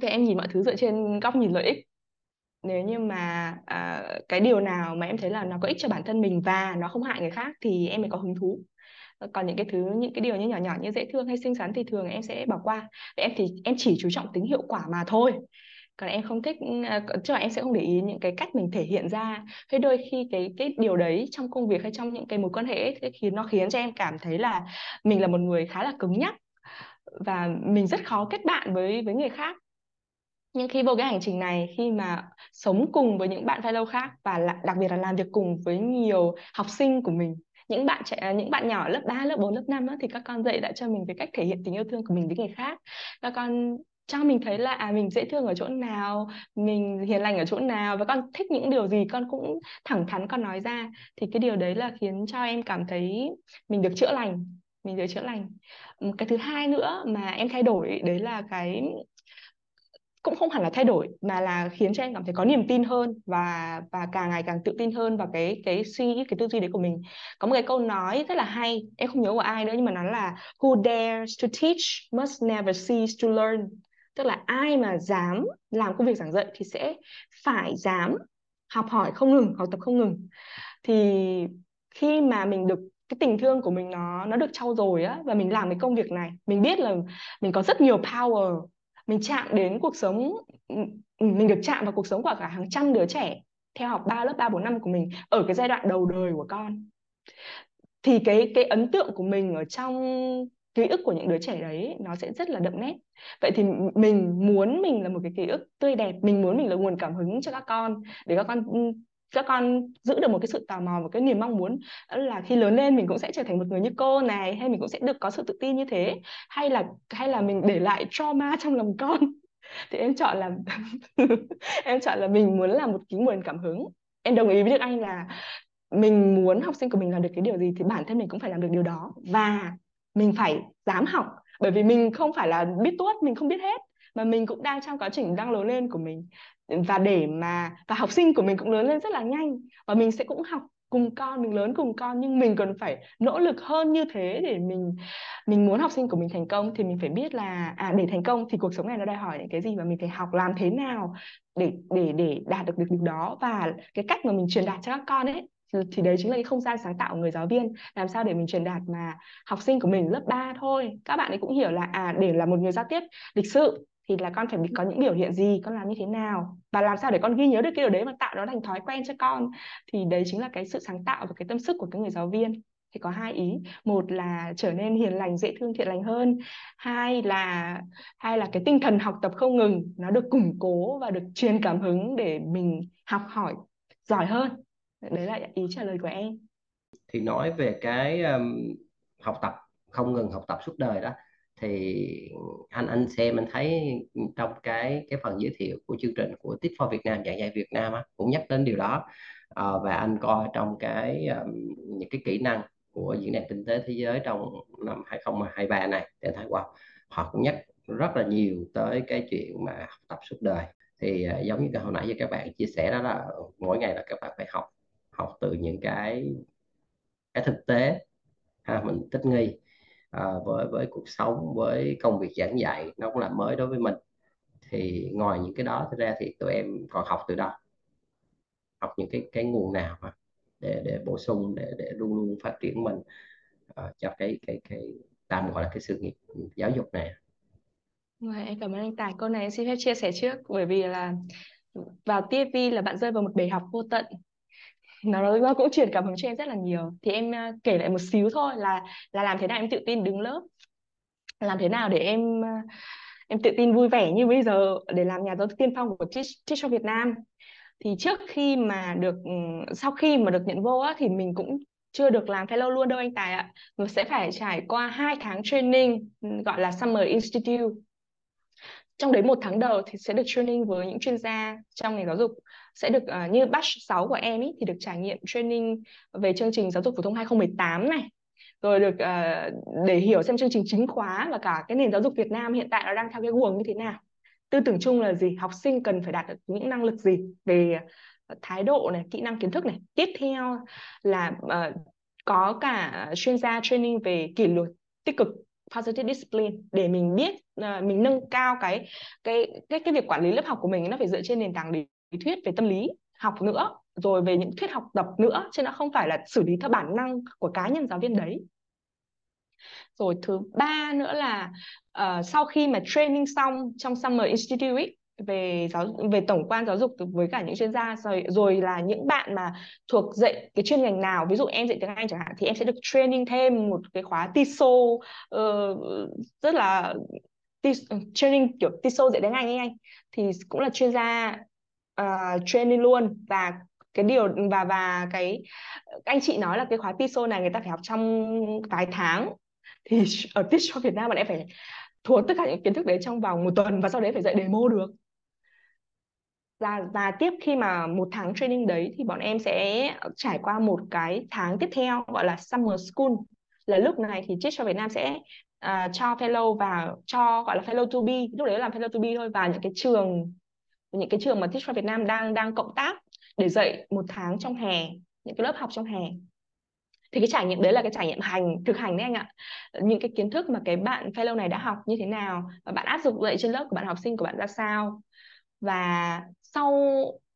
Thì em nhìn mọi thứ dựa trên góc nhìn lợi ích nếu như mà à, cái điều nào mà em thấy là nó có ích cho bản thân mình và nó không hại người khác thì em mới có hứng thú. Ờ, còn những cái thứ những cái điều như nhỏ nhỏ như dễ thương hay xinh xắn thì thường em sẽ bỏ qua. Vậy em thì em chỉ chú trọng tính hiệu quả mà thôi. Còn em không thích à, cho chứ là em sẽ không để ý những cái cách mình thể hiện ra. Thế đôi khi cái cái điều đấy trong công việc hay trong những cái mối quan hệ ấy, thì nó khiến cho em cảm thấy là mình là một người khá là cứng nhắc và mình rất khó kết bạn với với người khác nhưng khi vô cái hành trình này khi mà sống cùng với những bạn fellow khác và đặc biệt là làm việc cùng với nhiều học sinh của mình những bạn trẻ những bạn nhỏ lớp 3, lớp 4, lớp 5 á, thì các con dạy đã cho mình cái cách thể hiện tình yêu thương của mình với người khác. Các con cho mình thấy là à mình dễ thương ở chỗ nào mình hiền lành ở chỗ nào và con thích những điều gì con cũng thẳng thắn con nói ra. Thì cái điều đấy là khiến cho em cảm thấy mình được chữa lành mình được chữa lành. Cái thứ hai nữa mà em thay đổi đấy là cái cũng không hẳn là thay đổi, mà là khiến cho em cảm thấy có niềm tin hơn và và càng ngày càng tự tin hơn vào cái cái suy nghĩ, cái tư duy đấy của mình. Có một cái câu nói rất là hay, em không nhớ của ai nữa nhưng mà nó là, who dares to teach must never cease to learn. Tức là ai mà dám làm công việc giảng dạy thì sẽ phải dám học hỏi không ngừng, học tập không ngừng. Thì khi mà mình được, cái tình thương của mình nó nó được trau dồi á và mình làm cái công việc này, mình biết là mình có rất nhiều power mình chạm đến cuộc sống ừ, ừ, mình được chạm vào cuộc sống của cả hàng trăm đứa trẻ theo học 3 lớp 3 4 năm của mình ở cái giai đoạn đầu đời của con. Thì cái cái ấn tượng của mình ở trong ký ức của những đứa trẻ đấy, nó sẽ rất là đậm nét. Vậy thì mình muốn mình là một cái ký ức tươi đẹp, mình muốn mình là nguồn cảm hứng cho các con, để các con ừ, các con giữ được một cái sự tò mò và cái niềm mong muốn là khi lớn lên mình cũng sẽ trở thành một người như cô này, hay mình cũng sẽ được có sự tự tin như thế, hay là hay là mình để lại trauma trong lòng con. Thì em chọn là em chọn là mình muốn là một cái nguồn cảm hứng. Em đồng ý với Đức Anh là mình muốn học sinh của mình làm được cái điều gì thì bản thân mình cũng phải làm được điều đó. Và mình phải dám học, bởi vì mình không phải là biết tuốt, mình không biết hết mà mình cũng đang trong quá trình đang lớn lên của mình. Và để mà, và học sinh của mình cũng lớn lên rất là nhanh. Và mình sẽ cũng học cùng con, mình lớn cùng con, nhưng mình cần phải nỗ lực hơn như thế để mình mình muốn học sinh của mình thành công. Thì mình phải biết là à để thành công thì cuộc sống này nó đòi hỏi những cái gì và mình phải học làm thế nào để để để đạt được được điều đó. Và cái cách mà mình truyền đạt cho các con ấy, thì đấy chính là cái không gian sáng tạo của người giáo viên. Làm sao để mình truyền đạt mà học sinh của mình lớp 3 thôi. Các bạn ấy cũng hiểu là à để là một người giao tiếp lịch sự thì là con phải có những biểu hiện gì con làm như thế nào? Và làm sao để con ghi nhớ được cái điều đấy và tạo nó thành thói quen cho con? Thì đấy chính là cái sự sáng tạo và cái tâm sức của cái người giáo viên. Thì có hai ý. Một là trở nên hiền lành dễ thương thiện lành hơn. Hai là hai là cái tinh thần học tập không ngừng nó được củng cố và được truyền cảm hứng để mình học hỏi giỏi hơn. Đấy là ý trả lời của em. Thì nói về cái um, học tập không ngừng học tập suốt đời đó thì anh anh xem anh thấy trong cái cái phần giới thiệu của chương trình của Tip for Việt Nam dạy dạy Việt Nam á, cũng nhắc đến điều đó. À, và anh coi trong cái um, những cái kỹ năng của diễn đàn kinh tế thế giới trong năm 2023 này thì anh thấy wow họ cũng nhắc rất là nhiều tới cái chuyện mà học tập suốt đời. Thì uh, giống như cái hồi nãy giờ các bạn chia sẻ đó là mỗi ngày là các bạn phải học học từ những cái cái thực tế ha, mình thích nghi à, với với cuộc sống với công việc giảng dạy nó cũng là mới đối với mình. Thì ngoài những cái đó ra thì tụi em còn học từ đâu học những cái cái nguồn nào mà để để bổ sung để để luôn luôn phát triển mình uh, cho cái cái cái tạm gọi là cái sự nghiệp giáo dục này. Rồi, em cảm ơn anh Tài. Câu này em xin phép chia sẻ trước bởi vì là vào TFV là bạn rơi vào một bể học vô tận nó nó cũng truyền cảm hứng cho em rất là nhiều. Thì em uh, kể lại một xíu thôi là là làm thế nào em tự tin đứng lớp? Làm thế nào để em uh, em tự tin vui vẻ như bây giờ để làm nhà giáo tiên phong của Teach, Teach cho Việt Nam? Thì trước khi mà được ừ, sau khi mà được nhận vô á, thì mình cũng chưa được làm fellow luôn đâu anh Tài ạ. Mình sẽ phải trải qua hai tháng training ừ, gọi là Summer Institute. Trong đấy một tháng đầu thì sẽ được training với những chuyên gia trong ngành giáo dục sẽ được uh, như batch 6 của em ý, thì được trải nghiệm training về chương trình giáo dục phổ thông 2018 này. Rồi được uh, để hiểu xem chương trình chính khóa và cả cái nền giáo dục Việt Nam hiện tại nó đang theo cái guồng như thế nào. Tư tưởng chung là gì? Học sinh cần phải đạt được những năng lực gì về à, thái độ này kỹ năng kiến thức này. Tiếp theo là uh, có cả chuyên gia training về kỷ luật tích cực positive discipline. Để mình biết uh, mình nâng cao cái cái cái cái việc quản lý lớp học của mình nó phải dựa trên nền tảng lý thuyết về tâm lý học nữa rồi về những thuyết học tập nữa chứ nó không phải là xử lý theo bản năng của cá nhân giáo viên đấy. Rồi thứ ba nữa là uh, sau khi mà training xong trong summer institute ấy, về giáo về tổng quan giáo dục với cả những chuyên gia rồi rồi là những bạn mà thuộc dạy cái chuyên ngành nào ví dụ em dạy tiếng Anh chẳng hạn thì em sẽ được training thêm một cái khóa TESOL uh, ờ, rất là training kiểu TESOL dạy tiếng Anh ấy anh. Thì cũng là chuyên gia Ờ, uh, training luôn. Và cái điều và và cái anh chị nói là cái khóa TESOL này người ta phải học trong vài tháng. Thì ở Teach cho Việt Nam bạn em phải thuộc tất cả những kiến thức đấy trong vòng một tuần và sau đấy phải dạy demo được. Và và tiếp khi mà một tháng training đấy thì bọn em sẽ trải qua một cái tháng tiếp theo gọi là summer school. Là lúc này thì Teach cho Việt Nam sẽ uh, cho fellow vào cho gọi là fellow to be lúc đấy làm fellow to be thôi vào những cái trường những cái trường mà Teach for Việt Nam đang đang cộng tác để dạy một tháng trong hè, những cái lớp học trong hè. Thì cái trải nghiệm đấy là cái trải nghiệm hành, thực hành đấy anh ạ. Những cái kiến thức mà cái bạn fellow này đã học như thế nào, và bạn áp dụng dạy trên lớp của bạn, học sinh của bạn ra sao. Và sau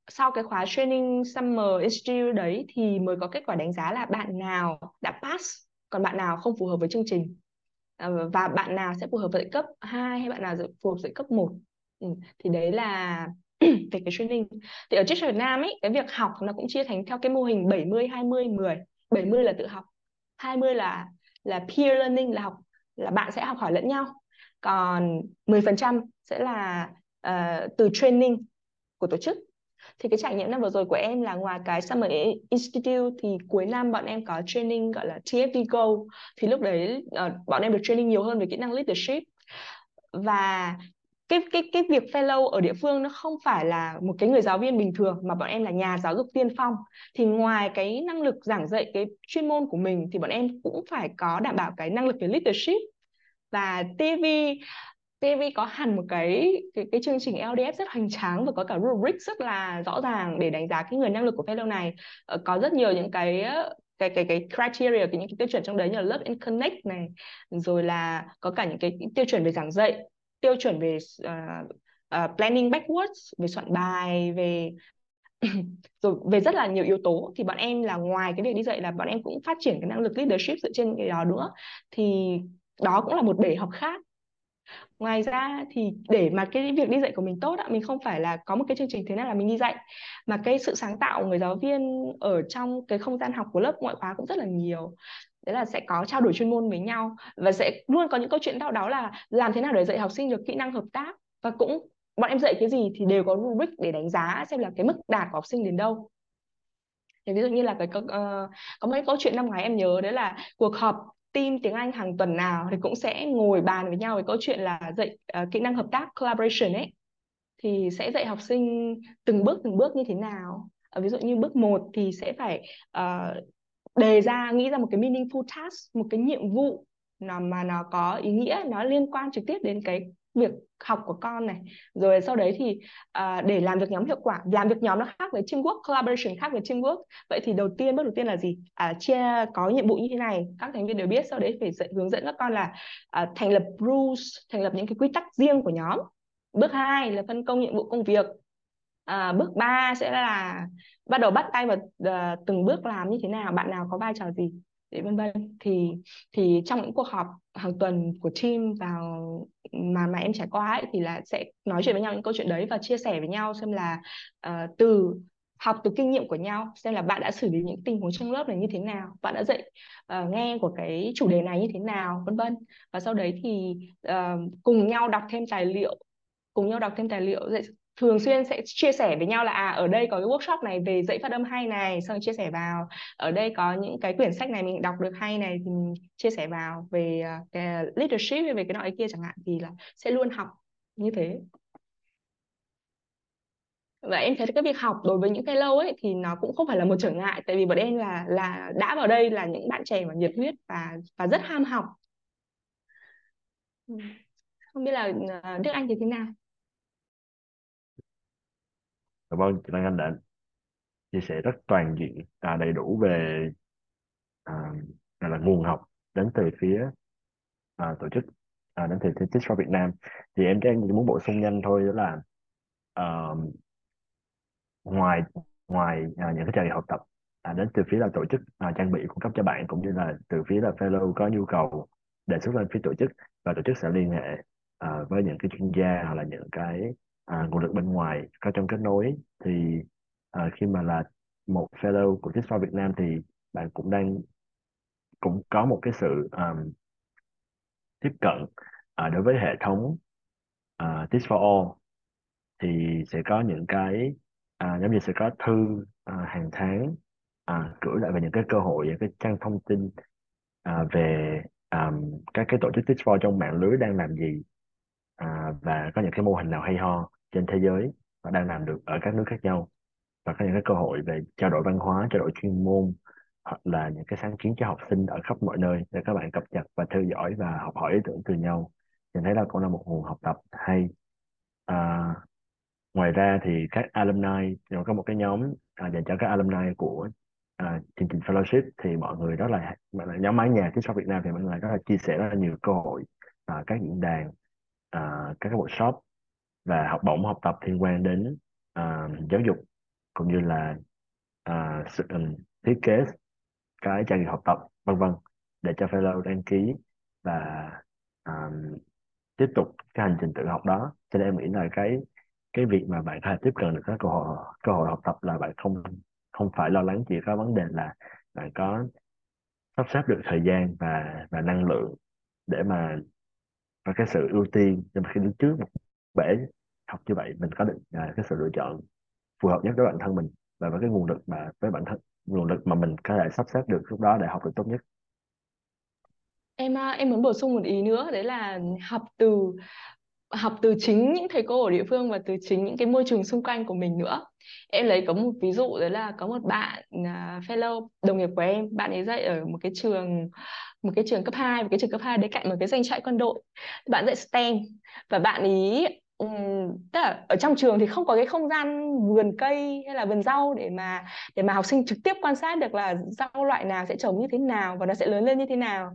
sau cái khóa training Summer Institute đấy thì mới có kết quả đánh giá là bạn nào đã pass, còn bạn nào không phù hợp với chương trình. À, và bạn nào sẽ phù hợp với cấp 2 hay bạn nào phù hợp với cấp 1 ừ. thì đấy là về cái training. Thì ở triết Việt Nam ấy cái việc học nó cũng chia thành theo cái mô hình 70 20 10 70 là tự học 20 là là peer learning là học là bạn sẽ học hỏi lẫn nhau. Còn 10% sẽ là uh, từ training của tổ chức. Thì cái trải nghiệm năm vừa rồi của em là ngoài cái Summer Institute thì cuối năm bọn em có training gọi là TFD Go. Thì lúc đấy uh, bọn em được training nhiều hơn về kỹ năng leadership. Và cái cái cái việc fellow ở địa phương nó không phải là một cái người giáo viên bình thường mà bọn em là nhà giáo dục tiên phong. Thì ngoài cái năng lực giảng dạy cái chuyên môn của mình thì bọn em cũng phải có đảm bảo cái năng lực về leadership. Và TV TV có hẳn một cái cái, cái chương trình LDF rất hoành tráng và có cả rubric rất là rõ ràng để đánh giá cái người năng lực của fellow này. Ờ, có rất nhiều những cái ờ, cái cái cái criteria cái những cái tiêu chuẩn trong đấy như là love and connect này rồi là có cả những cái tiêu chuẩn về giảng dạy tiêu chuẩn về uh, uh, planning backwards về soạn bài về rồi về rất là nhiều yếu tố. Thì bọn em là ngoài cái việc đi dạy là bọn em cũng phát triển cái năng lực leadership dựa trên cái đó nữa. Thì đó cũng là một bể học khác. Ngoài ra thì để mà cái việc đi dạy của mình tốt ạ mình không phải là có một cái chương trình thế nào là mình đi dạy mà cái sự sáng tạo của người giáo viên ở trong cái không gian học của lớp ngoại khóa cũng rất là nhiều đấy là sẽ có trao đổi chuyên môn với nhau và sẽ luôn có những câu chuyện đau đó là làm thế nào để dạy học sinh được kỹ năng hợp tác. Và cũng bọn em dạy cái gì thì đều có rubric để đánh giá xem là cái mức đạt của học sinh đến đâu. Thì ví dụ như là cái uh, có mấy câu chuyện năm ngoái em nhớ đấy là cuộc họp team tiếng Anh hàng tuần nào thì cũng sẽ ngồi bàn với nhau về câu chuyện là dạy uh, kỹ năng hợp tác collaboration ấy. Thì sẽ dạy học sinh từng bước từng bước như thế nào. Ờ, ví dụ như bước 1 thì sẽ phải uh, đề ra nghĩ ra một cái meaningful task một cái nhiệm vụ nào mà nó có ý nghĩa nó liên quan trực tiếp đến cái việc học của con này. Rồi sau đấy thì uh, để làm việc nhóm hiệu quả làm việc nhóm nó khác với teamwork collaboration khác với teamwork. Vậy thì đầu tiên bước đầu tiên là gì? À, chia có nhiệm vụ như thế này các thành viên đều biết. Sau đấy phải dạy, hướng dẫn các con là uh, thành lập rules thành lập những cái quy tắc riêng của nhóm. Bước hai là phân công nhiệm vụ công việc à, bước 3 sẽ là bắt đầu bắt tay vào uh, từng bước làm như thế nào bạn nào có vai trò gì để vân vân. Thì thì trong những cuộc họp hàng tuần của team vào mà mà em trải qua ấy thì là sẽ nói chuyện với nhau những câu chuyện đấy và chia sẻ với nhau xem là uh, từ học từ kinh nghiệm của nhau xem là bạn đã xử lý những tình huống trong lớp này như thế nào bạn đã dạy uh, nghe của cái chủ đề này như thế nào vân vân. Và sau đấy thì uh, cùng nhau đọc thêm tài liệu cùng nhau đọc thêm tài liệu dạy thường xuyên sẽ chia sẻ với nhau là à ở đây có cái workshop này về dạy phát âm hay này, xong chia sẻ vào. Ở đây có những cái quyển sách này mình đọc được hay này thì mình chia sẻ vào về à, cái leadership về cái nọ kia chẳng hạn thì là sẽ luôn học như thế. Và em thấy cái việc học đối với những cái lâu ấy thì nó cũng không phải là một trở ngại, tại vì bọn em là là đã vào đây là những bạn trẻ mà nhiệt huyết và và rất ham học. Ừ. Không biết là à, Đức Anh thì thế nào? Cảm ơn chị Lan Anh đã chia sẻ rất toàn diện à, đầy đủ về à, là nguồn học đến từ phía à, tổ chức à, đến từ Teach for Việt Nam. Thì em chỉ muốn bổ sung nhanh thôi đó là à, ngoài ngoài à, những cái trải nghiệm học tập à, đến từ phía là tổ chức à, trang bị cung cấp cho bạn cũng như là từ phía là fellow có nhu cầu đề xuất lên phía tổ chức và tổ chức sẽ liên hệ à, với những cái chuyên gia hoặc là những cái à, nguồn lực bên ngoài có trong kết nối. Thì à, khi mà là một fellow của TISPA Việt Nam thì bạn cũng đang cũng có một cái sự um, tiếp cận à, đối với hệ thống à, Tips for All thì sẽ có những cái à, giống như sẽ có thư à, hàng tháng à, gửi lại về những cái cơ hội những cái trang thông tin à, về um, các cái tổ chức Tips for trong mạng lưới đang làm gì à, và có những cái mô hình nào hay ho trên thế giới và đang làm được ở các nước khác nhau. Và có những cái cơ hội về trao đổi văn hóa trao đổi chuyên môn hoặc là những cái sáng kiến cho học sinh ở khắp mọi nơi để các bạn cập nhật và theo dõi và học hỏi ý tưởng từ nhau. Nhìn thấy là cũng là một nguồn học tập hay. À, ngoài ra thì các alumni có một cái nhóm à, dành cho các alumni của à, chương trình fellowship thì mọi người đó là, là nhóm mái nhà Teach Việt Nam thì mọi người rất là chia sẻ rất là nhiều cơ hội à, các diễn đàn à, các cái workshop và học bổng học tập liên quan đến uh, giáo dục cũng như là uh, sự um, thiết kế cái trải nghiệm học tập vân vân để cho fellow đăng ký và um, tiếp tục cái hành trình tự học đó. Cho nên em nghĩ là cái cái việc mà bạn có thể tiếp cận được các cơ hội cơ hội học tập là bạn không không phải lo lắng chỉ có vấn đề là bạn có sắp xếp được thời gian và và năng lượng để mà và cái sự ưu tiên nhưng mà khi đứng trước một bể học như vậy mình có được à, cái sự lựa chọn phù hợp nhất với bản thân mình và với cái nguồn lực mà với bản thân nguồn lực mà mình có thể sắp xếp được lúc đó để học được tốt nhất. Em à, em muốn bổ sung một ý nữa đấy là học từ học từ chính những thầy cô ở địa phương và từ chính những cái môi trường xung quanh của mình nữa. Em lấy có một ví dụ đấy là có một bạn uh, fellow đồng nghiệp của em bạn ấy dạy ở một cái trường một cái trường cấp 2 một cái trường cấp 2 đấy cạnh một cái danh trại quân đội. Bạn dạy STEM và bạn ấy um, tức là ở trong trường thì không có cái không gian vườn cây hay là vườn rau để mà để mà học sinh trực tiếp quan sát được là rau loại nào sẽ trồng như thế nào và nó sẽ lớn lên như thế nào.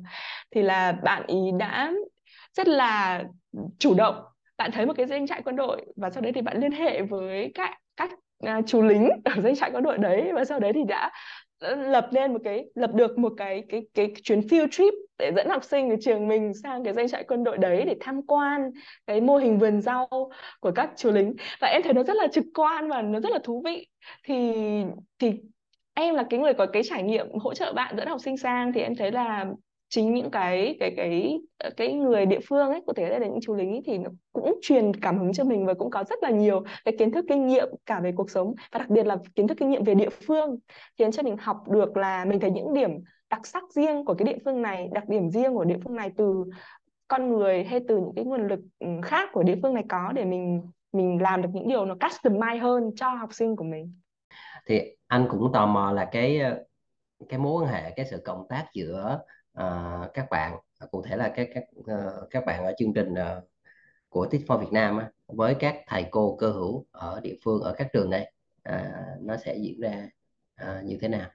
Thì là bạn ý đã rất là chủ động bạn thấy một cái doanh trại quân đội và sau đấy thì bạn liên hệ với các các uh, chú lính ở doanh trại quân đội đấy và sau đấy thì đã lập lên một cái, lập được một cái cái cái chuyến field trip để dẫn học sinh ở trường mình sang cái danh trại quân đội đấy để tham quan cái mô hình vườn rau của các chú lính. Và em thấy nó rất là trực quan và nó rất là thú vị. Thì thì em là cái người có cái trải nghiệm hỗ trợ bạn dẫn học sinh sang thì em thấy là chính những cái cái cái cái người địa phương ấy có thể là những chú lính ấy, thì nó cũng truyền cảm hứng cho mình và cũng có rất là nhiều cái kiến thức kinh nghiệm cả về cuộc sống và đặc biệt là kiến thức kinh nghiệm về địa phương khiến cho mình học được là mình thấy những điểm đặc sắc riêng của cái địa phương này đặc điểm riêng của địa phương này từ con người hay từ những cái nguồn lực ừ, khác của địa phương này có để mình mình làm được những điều nó customize hơn cho học sinh của mình. Thì anh cũng tò mò là cái ờ, cái mối quan hệ cái sự cộng tác giữa uh, các bạn à, cụ thể là các các uh, các bạn ở chương trình uh, của Teach for Việt Nam á, với các thầy cô cơ hữu ở địa phương ở các trường đây uh, nó sẽ diễn ra uh, như thế nào?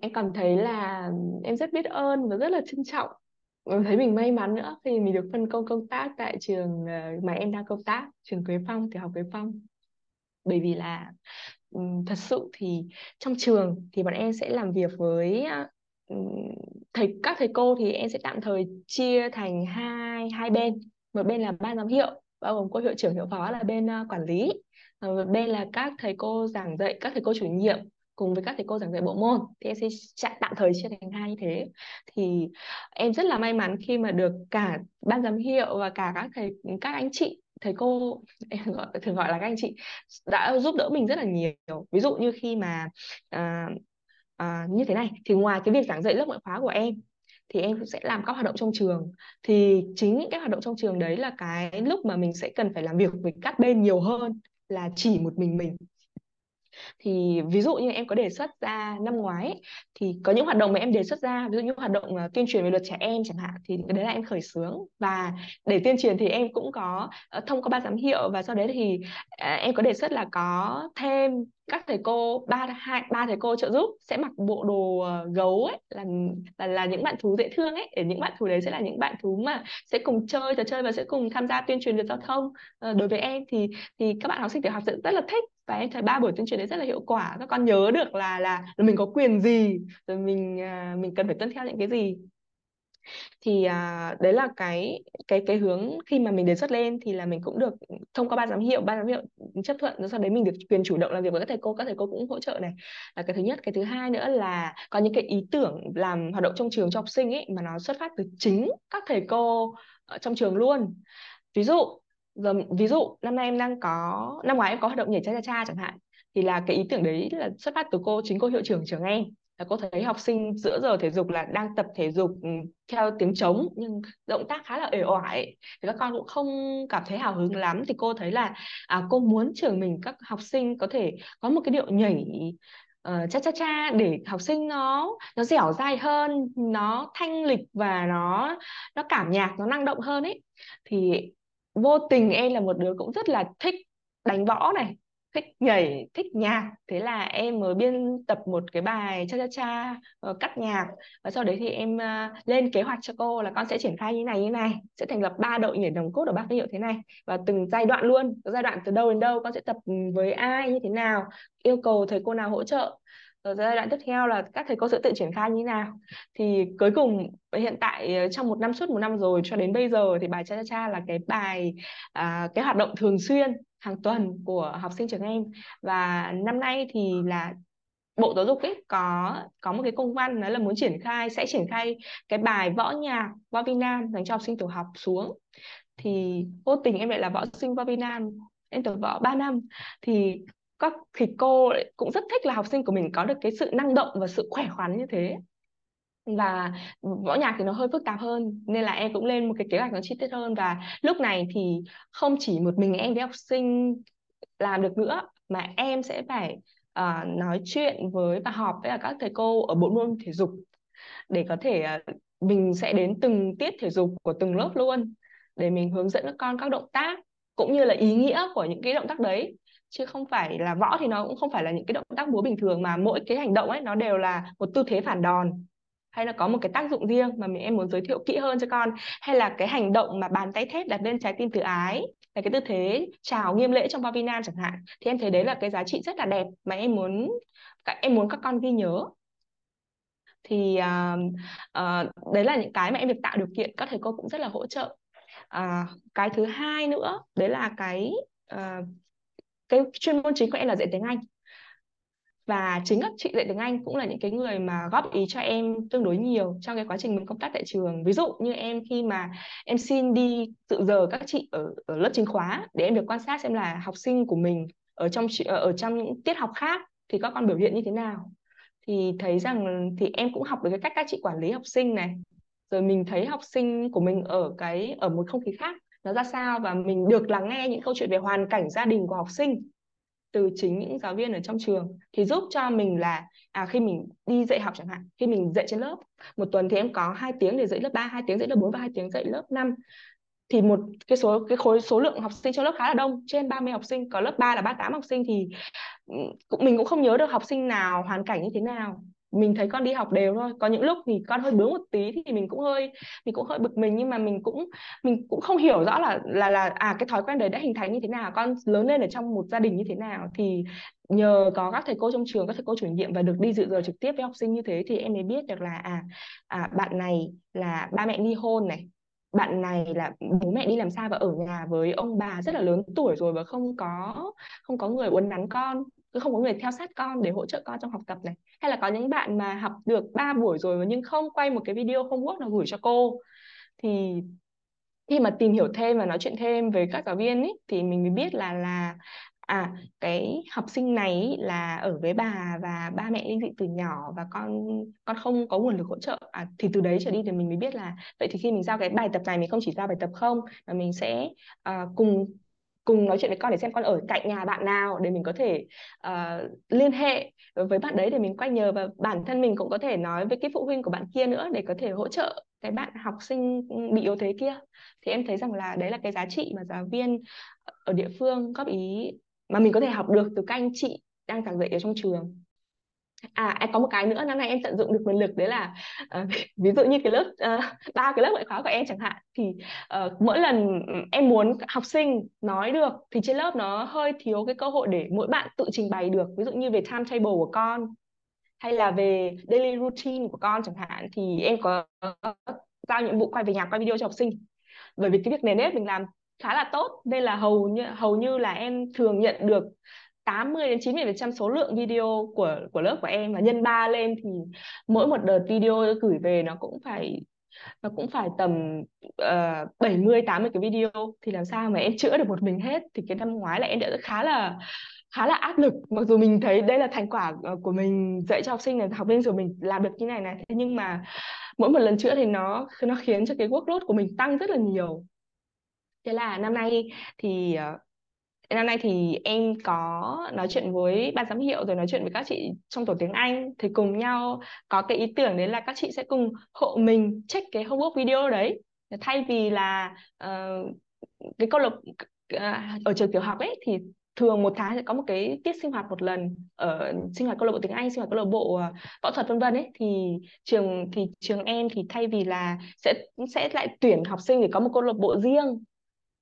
Em cảm thấy là em rất biết ơn và rất là trân trọng. Em thấy mình may mắn nữa khi mình được phân công công tác tại trường mà em đang công tác trường Quế Phong tiểu học Quế Phong. Bởi vì là thật sự thì trong trường thì bọn em sẽ làm việc với thầy các thầy cô thì em sẽ tạm thời chia thành hai hai bên. Một bên là ban giám hiệu bao gồm cô hiệu trưởng hiệu phó là bên uh, quản lý. Một bên là các thầy cô giảng dạy các thầy cô chủ nhiệm cùng với các thầy cô giảng dạy bộ môn. Thì em sẽ tạm thời chia thành hai như thế. Thì em rất là may mắn khi mà được cả ban giám hiệu và cả các thầy các anh chị thầy cô em gọi, thường gọi là các anh chị đã giúp đỡ mình rất là nhiều. Ví dụ như khi mà uh, à, như thế này thì ngoài cái việc giảng dạy lớp ngoại khóa của em thì em cũng sẽ làm các hoạt động trong trường. Thì chính những cái hoạt động trong trường đấy là cái lúc mà mình sẽ cần phải làm việc với các bên nhiều hơn là chỉ một mình mình thì ví dụ như em có đề xuất ra năm ngoái ấy, thì có những hoạt động mà em đề xuất ra ví dụ như hoạt động uh, tuyên truyền về luật trẻ em chẳng hạn thì cái đấy là em khởi xướng. Và để tuyên truyền thì em cũng có uh, thông qua ban giám hiệu và sau đấy thì uh, em có đề xuất là có thêm các thầy cô ba hai ba thầy cô trợ giúp sẽ mặc bộ đồ uh, gấu ấy là, là là những bạn thú dễ thương ấy để những bạn thú đấy sẽ là những bạn thú mà sẽ cùng chơi trò chơi và sẽ cùng tham gia tuyên truyền luật giao thông. Uh, đối với em thì thì các bạn học sinh tiểu học sẽ rất là thích và em thấy ba buổi tuyên truyền đấy rất là hiệu quả. Các con nhớ được là là, là mình có quyền gì rồi mình à, mình cần phải tuân theo những cái gì. Thì à, đấy là cái cái cái hướng khi mà mình đề xuất lên thì là mình cũng được thông qua ban giám hiệu. Ban giám hiệu chấp thuận rồi sau đấy mình được quyền chủ động làm việc với các thầy cô. Các thầy cô cũng hỗ trợ này. Là cái thứ nhất. Cái thứ hai nữa là có những cái ý tưởng làm hoạt động trong trường cho học sinh ấy mà nó xuất phát từ chính các thầy cô ở trong trường luôn. Ví dụ giờ ví dụ năm nay em đang có năm ngoái em có hoạt động nhảy cha cha cha chẳng hạn thì là cái ý tưởng đấy là xuất phát từ cô chính cô hiệu trưởng trường em. Là cô thấy học sinh giữa giờ thể dục là đang tập thể dục ừ, theo tiếng trống nhưng động tác khá là ể oải. Thì các con cũng không cảm thấy hào hứng lắm. Thì cô thấy là à, cô muốn trường mình các học sinh có thể có một cái điệu nhảy uh, cha cha cha để học sinh nó nó dẻo dai hơn nó thanh lịch và nó nó cảm nhạc nó năng động hơn ấy. Thì vô tình em là một đứa cũng rất là thích đánh võ này thích nhảy thích nhạc. Thế là em mới biên tập một cái bài cha cha cha uh, cắt nhạc. Và sau đấy thì em uh, lên kế hoạch cho cô là con sẽ triển khai như này như này. Sẽ thành lập ba đội nhảy đồng cốt ở bác hiệu thế này. Và từng giai đoạn luôn giai đoạn từ đâu đến đâu con sẽ tập với ai như thế nào yêu cầu thầy cô nào hỗ trợ ở giai đoạn tiếp theo là các thầy cô sẽ tự triển khai như thế nào? Thì cuối cùng ờ, hiện tại ờ, trong một năm suốt một năm rồi cho đến bây giờ thì bài cha cha cha là cái bài à, cái hoạt động thường xuyên hàng tuần của học sinh trường em. Và năm nay thì là Bộ Giáo dục ấy có có một cái công văn nói là muốn triển khai sẽ triển khai cái bài võ nhạc võ vi nam dành cho học sinh tiểu học xuống. Thì vô tình em lại là võ sinh võ vi nam em tập võ 3 năm. Thì các thì cô cũng rất thích là học sinh của mình có được cái sự năng động và sự khỏe khoắn như thế. Và võ nhạc thì nó hơi phức tạp hơn nên là em cũng lên một cái kế hoạch nó chi tiết hơn. Và lúc này thì không chỉ một mình em với học sinh làm được nữa mà em sẽ phải uh, nói chuyện với và họp với các thầy cô ở bộ môn thể dục để có thể uh, mình sẽ đến từng tiết thể dục của từng lớp luôn để mình hướng dẫn các con các động tác cũng như là ý nghĩa của những cái động tác đấy chứ không phải là võ thì nó cũng không phải là những cái động tác múa bình thường mà mỗi cái hành động ấy nó đều là một tư thế phản đòn. Hay là có một cái tác dụng riêng mà mình em muốn giới thiệu kỹ hơn cho con. Hay là cái hành động mà bàn tay thép đặt lên trái tim từ ái là cái tư thế chào nghiêm lễ trong bao chẳng hạn thì em thấy đấy là cái giá trị rất là đẹp mà em muốn em muốn các con ghi nhớ. Thì uh, uh, đấy là những cái mà em được tạo điều kiện các thầy cô cũng rất là hỗ trợ. Uh, cái thứ hai nữa đấy là cái uh, cái chuyên môn chính của em là dạy tiếng Anh. Và chính các chị dạy tiếng Anh cũng là những cái người mà góp ý cho em tương đối nhiều trong cái quá trình mình công tác tại trường. Ví dụ như em khi mà em xin đi tự giờ các chị ở, ở lớp chính khóa để em được quan sát xem là học sinh của mình ở trong ở trong những tiết học khác thì các con biểu hiện như thế nào. Thì thấy rằng thì em cũng học được cái cách các chị quản lý học sinh này. Rồi mình thấy học sinh của mình ở cái ở một không khí khác nó ra sao? Và mình được lắng nghe những câu chuyện về hoàn cảnh gia đình của học sinh từ chính những giáo viên ở trong trường thì giúp cho mình là à khi mình đi dạy học chẳng hạn khi mình dạy trên lớp một tuần thì em có hai tiếng để dạy lớp 3, hai tiếng dạy lớp 4 và hai tiếng dạy lớp 5 thì một cái số cái khối số lượng học sinh trong lớp khá là đông trên 30 học sinh có lớp 3 là 38 học sinh thì ừ, cũng mình cũng không nhớ được học sinh nào hoàn cảnh như thế nào mình thấy con đi học đều thôi. Có những lúc thì con hơi bướng một tí thì mình cũng hơi mình cũng hơi bực mình nhưng mà mình cũng mình cũng không hiểu rõ là là là à cái thói quen đấy đã hình thành như thế nào con lớn lên ở trong một gia đình như thế nào. Thì nhờ có các thầy cô trong trường các thầy cô chủ nhiệm và được đi dự giờ trực tiếp với học sinh như thế thì em mới biết được là à, à bạn này là ba mẹ ly hôn này bạn này là bố mẹ đi làm xa và ở nhà với ông bà rất là lớn tuổi rồi và không có không có người uốn nắn con không có người theo sát con để hỗ trợ con trong học tập này. Hay là có những bạn mà học được 3 buổi rồi nhưng không quay một cái video homework nào gửi cho cô. Thì khi mà tìm hiểu thêm và nói chuyện thêm với các giáo viên ấy, thì mình mới biết là là à cái học sinh này là ở với bà và ba mẹ linh dị từ nhỏ và con con không có nguồn lực hỗ trợ. À, thì từ đấy trở đi thì mình mới biết là vậy thì khi mình giao cái bài tập này mình không chỉ giao bài tập không mà mình sẽ uh, cùng cùng nói chuyện với con để xem con ở cạnh nhà bạn nào để mình có thể uh, liên hệ với bạn đấy để mình quay nhờ. Và bản thân mình cũng có thể nói với cái phụ huynh của bạn kia nữa để có thể hỗ trợ cái bạn học sinh bị yếu thế kia. Thì em thấy rằng là đấy là cái giá trị mà giáo viên ở địa phương góp ý mà mình có thể học được từ các anh chị đang giảng dạy ở trong trường à em có một cái nữa năm nay em tận dụng được nguồn lực đấy là uh, ví dụ như cái lớp ờ, ba uh, cái lớp ngoại khóa của em chẳng hạn thì uh, mỗi lần em muốn học sinh nói được thì trên lớp nó hơi thiếu cái cơ hội để mỗi bạn tự trình bày được ví dụ như về timetable của con hay là về daily routine của con chẳng hạn thì em có giao nhiệm vụ quay về nhà quay video cho học sinh. Bởi vì cái việc nền nếp mình làm khá là tốt nên là hầu như hầu như là em thường nhận được 80 đến 90% số lượng video của của lớp của em và nhân 3 lên thì mỗi một đợt video gửi về nó cũng phải nó cũng phải tầm uh, 70 80 cái video. Thì làm sao mà em chữa được một mình hết? Thì cái năm ngoái là em đã khá là khá là áp lực. Mặc dù mình thấy đây là thành quả ờ, của mình dạy cho học sinh này học viên rồi mình làm được như này này. Thế nhưng mà mỗi một lần chữa thì nó nó khiến cho cái workload của mình tăng rất là nhiều. Thế là năm nay thì ờ, năm nay thì em có nói chuyện với ban giám hiệu rồi nói chuyện với các chị trong tổ tiếng Anh. Thì cùng nhau có cái ý tưởng đấy là các chị sẽ cùng hộ mình check cái homework video đấy. Thay vì là uh, cái câu lạc uh, ở trường tiểu học ấy thì thường một tháng sẽ có một cái tiết sinh hoạt một lần ở sinh hoạt câu lạc bộ tiếng Anh sinh hoạt câu lạc bộ ờ, võ thuật vân vân ấy. Thì trường thì trường em thì thay vì là sẽ sẽ lại tuyển học sinh để có một câu lạc bộ riêng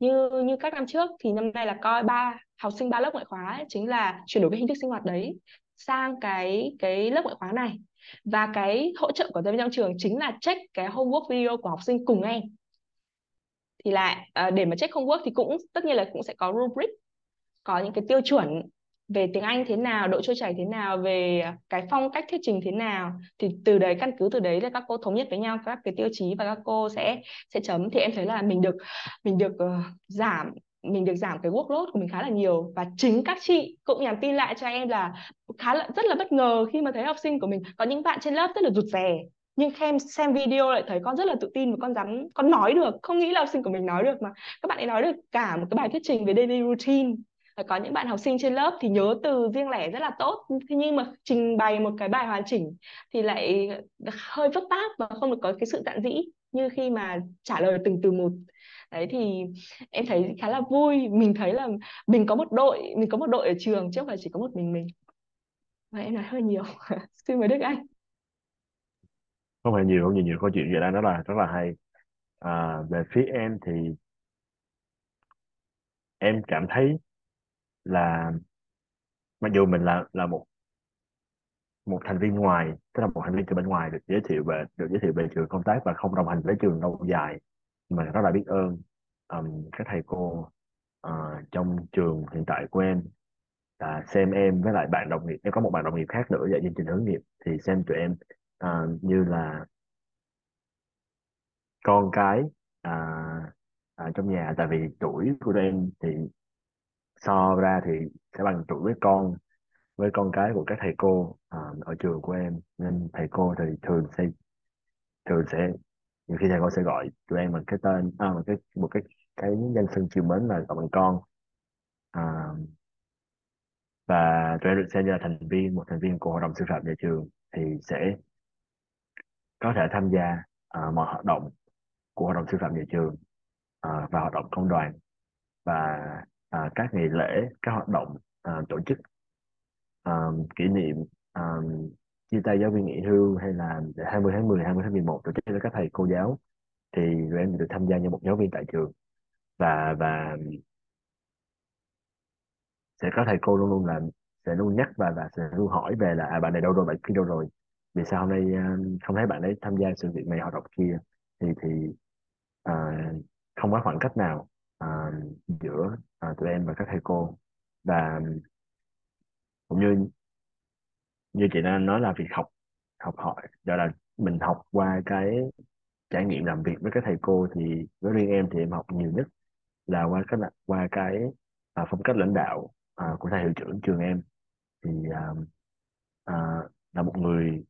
như như các năm trước thì năm nay là coi ba học sinh ba lớp ngoại khóa ấy, chính là chuyển đổi cái hình thức sinh hoạt đấy sang cái cái lớp ngoại khóa này. Và cái hỗ trợ của giáo viên trong trường chính là check cái homework video của học sinh cùng em thì lại ờ, để mà check homework thì cũng tất nhiên là cũng sẽ có rubric có những cái tiêu chuẩn về tiếng Anh thế nào, độ trôi chảy thế nào, về cái phong cách thuyết trình thế nào thì từ đấy căn cứ từ đấy là các cô thống nhất với nhau các cái tiêu chí và các cô sẽ sẽ chấm. Thì em thấy là mình được mình được uh, giảm mình được giảm cái workload của mình khá là nhiều. Và chính các chị cũng nhắn tin lại cho em là khá là rất là bất ngờ khi mà thấy học sinh của mình có những bạn trên lớp rất là rụt rè nhưng em xem video lại thấy con rất là tự tin và con dám con nói được. Không nghĩ là học sinh của mình nói được mà. Các bạn ấy nói được cả một cái bài thuyết trình về daily routine có những bạn học sinh trên lớp thì nhớ từ riêng lẻ rất là tốt. Thế nhưng mà trình bày một cái bài hoàn chỉnh thì lại hơi phức tạp và không được có cái sự dạn dĩ như khi mà trả lời từng từ một. Đấy thì em thấy khá là vui. Mình thấy là mình có một đội mình có một đội ở trường chứ không phải chỉ có một mình mình. Và em nói hơi nhiều. Xin mời Đức Anh. Không phải nhiều không nhiều nhiều câu chuyện vậy đó rất là rất là hay. À, về phía em thì em cảm thấy là mặc dù mình là là một một thành viên ngoài tức là một thành viên từ bên ngoài được giới thiệu về được giới thiệu về trường công tác và không đồng hành với trường lâu dài mình rất là biết ơn um, các thầy cô uh, trong trường hiện tại của em. Là xem em với lại bạn đồng nghiệp em có một bạn đồng nghiệp khác nữa dạy chương trình hướng nghiệp thì xem tụi em uh, như là con cái uh, uh, trong nhà. Tại vì tuổi của tụi em thì so ra thì sẽ bằng tuổi với con với con cái của các thầy cô uh, ở trường của em. Nên thầy cô thì thường sẽ thường sẽ nhiều khi thầy cô sẽ gọi tụi em bằng cái tên à, một cái một cái cái danh xưng chiều mến là gọi bằng con. À, và tụi em được xem như là thành viên một thành viên của hội đồng sư phạm nhà trường thì sẽ có thể tham gia uh, mọi hoạt động của hội đồng sư phạm nhà trường uh, và hoạt động công đoàn. Và à, các ngày lễ các hoạt động à, tổ chức à, kỷ niệm à, chia tay giáo viên nghỉ hưu hay là 20 tháng 10, 20 tháng 11 tổ chức cho các thầy cô giáo thì tụi em được tham gia như một giáo viên tại trường. Và và sẽ có thầy cô luôn luôn là sẽ luôn nhắc và và sẽ luôn hỏi về là à, bạn này đâu rồi bạn kia đâu rồi? Vì sao hôm nay à, không thấy bạn ấy tham gia sự việc này hoạt động kia? Thì thì à, không có khoảng cách nào à, giữa à, tụi em và các thầy cô. Và cũng như như chị đã nói là việc học học hỏi đó là mình học qua cái trải nghiệm làm việc với các thầy cô thì với riêng em thì em học nhiều nhất là qua cái qua cái à, phong cách lãnh đạo à, của thầy hiệu trưởng trường em. Thì à, à, là một người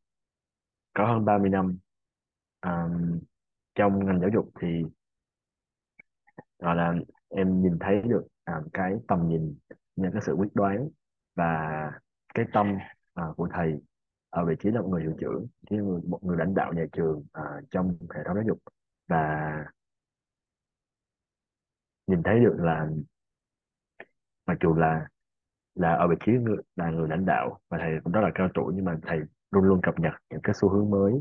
có hơn 30 năm à, trong ngành giáo dục thì gọi là em nhìn thấy được à, cái tầm nhìn những cái sự quyết đoán và cái tâm à, của thầy ở vị trí là một người hiệu trưởng chứ một người lãnh đạo nhà trường à, trong hệ thống giáo dục. Và nhìn thấy được là mặc dù là là ở vị trí người, là người lãnh đạo và thầy cũng rất là cao tuổi nhưng mà thầy luôn luôn cập nhật những cái xu hướng mới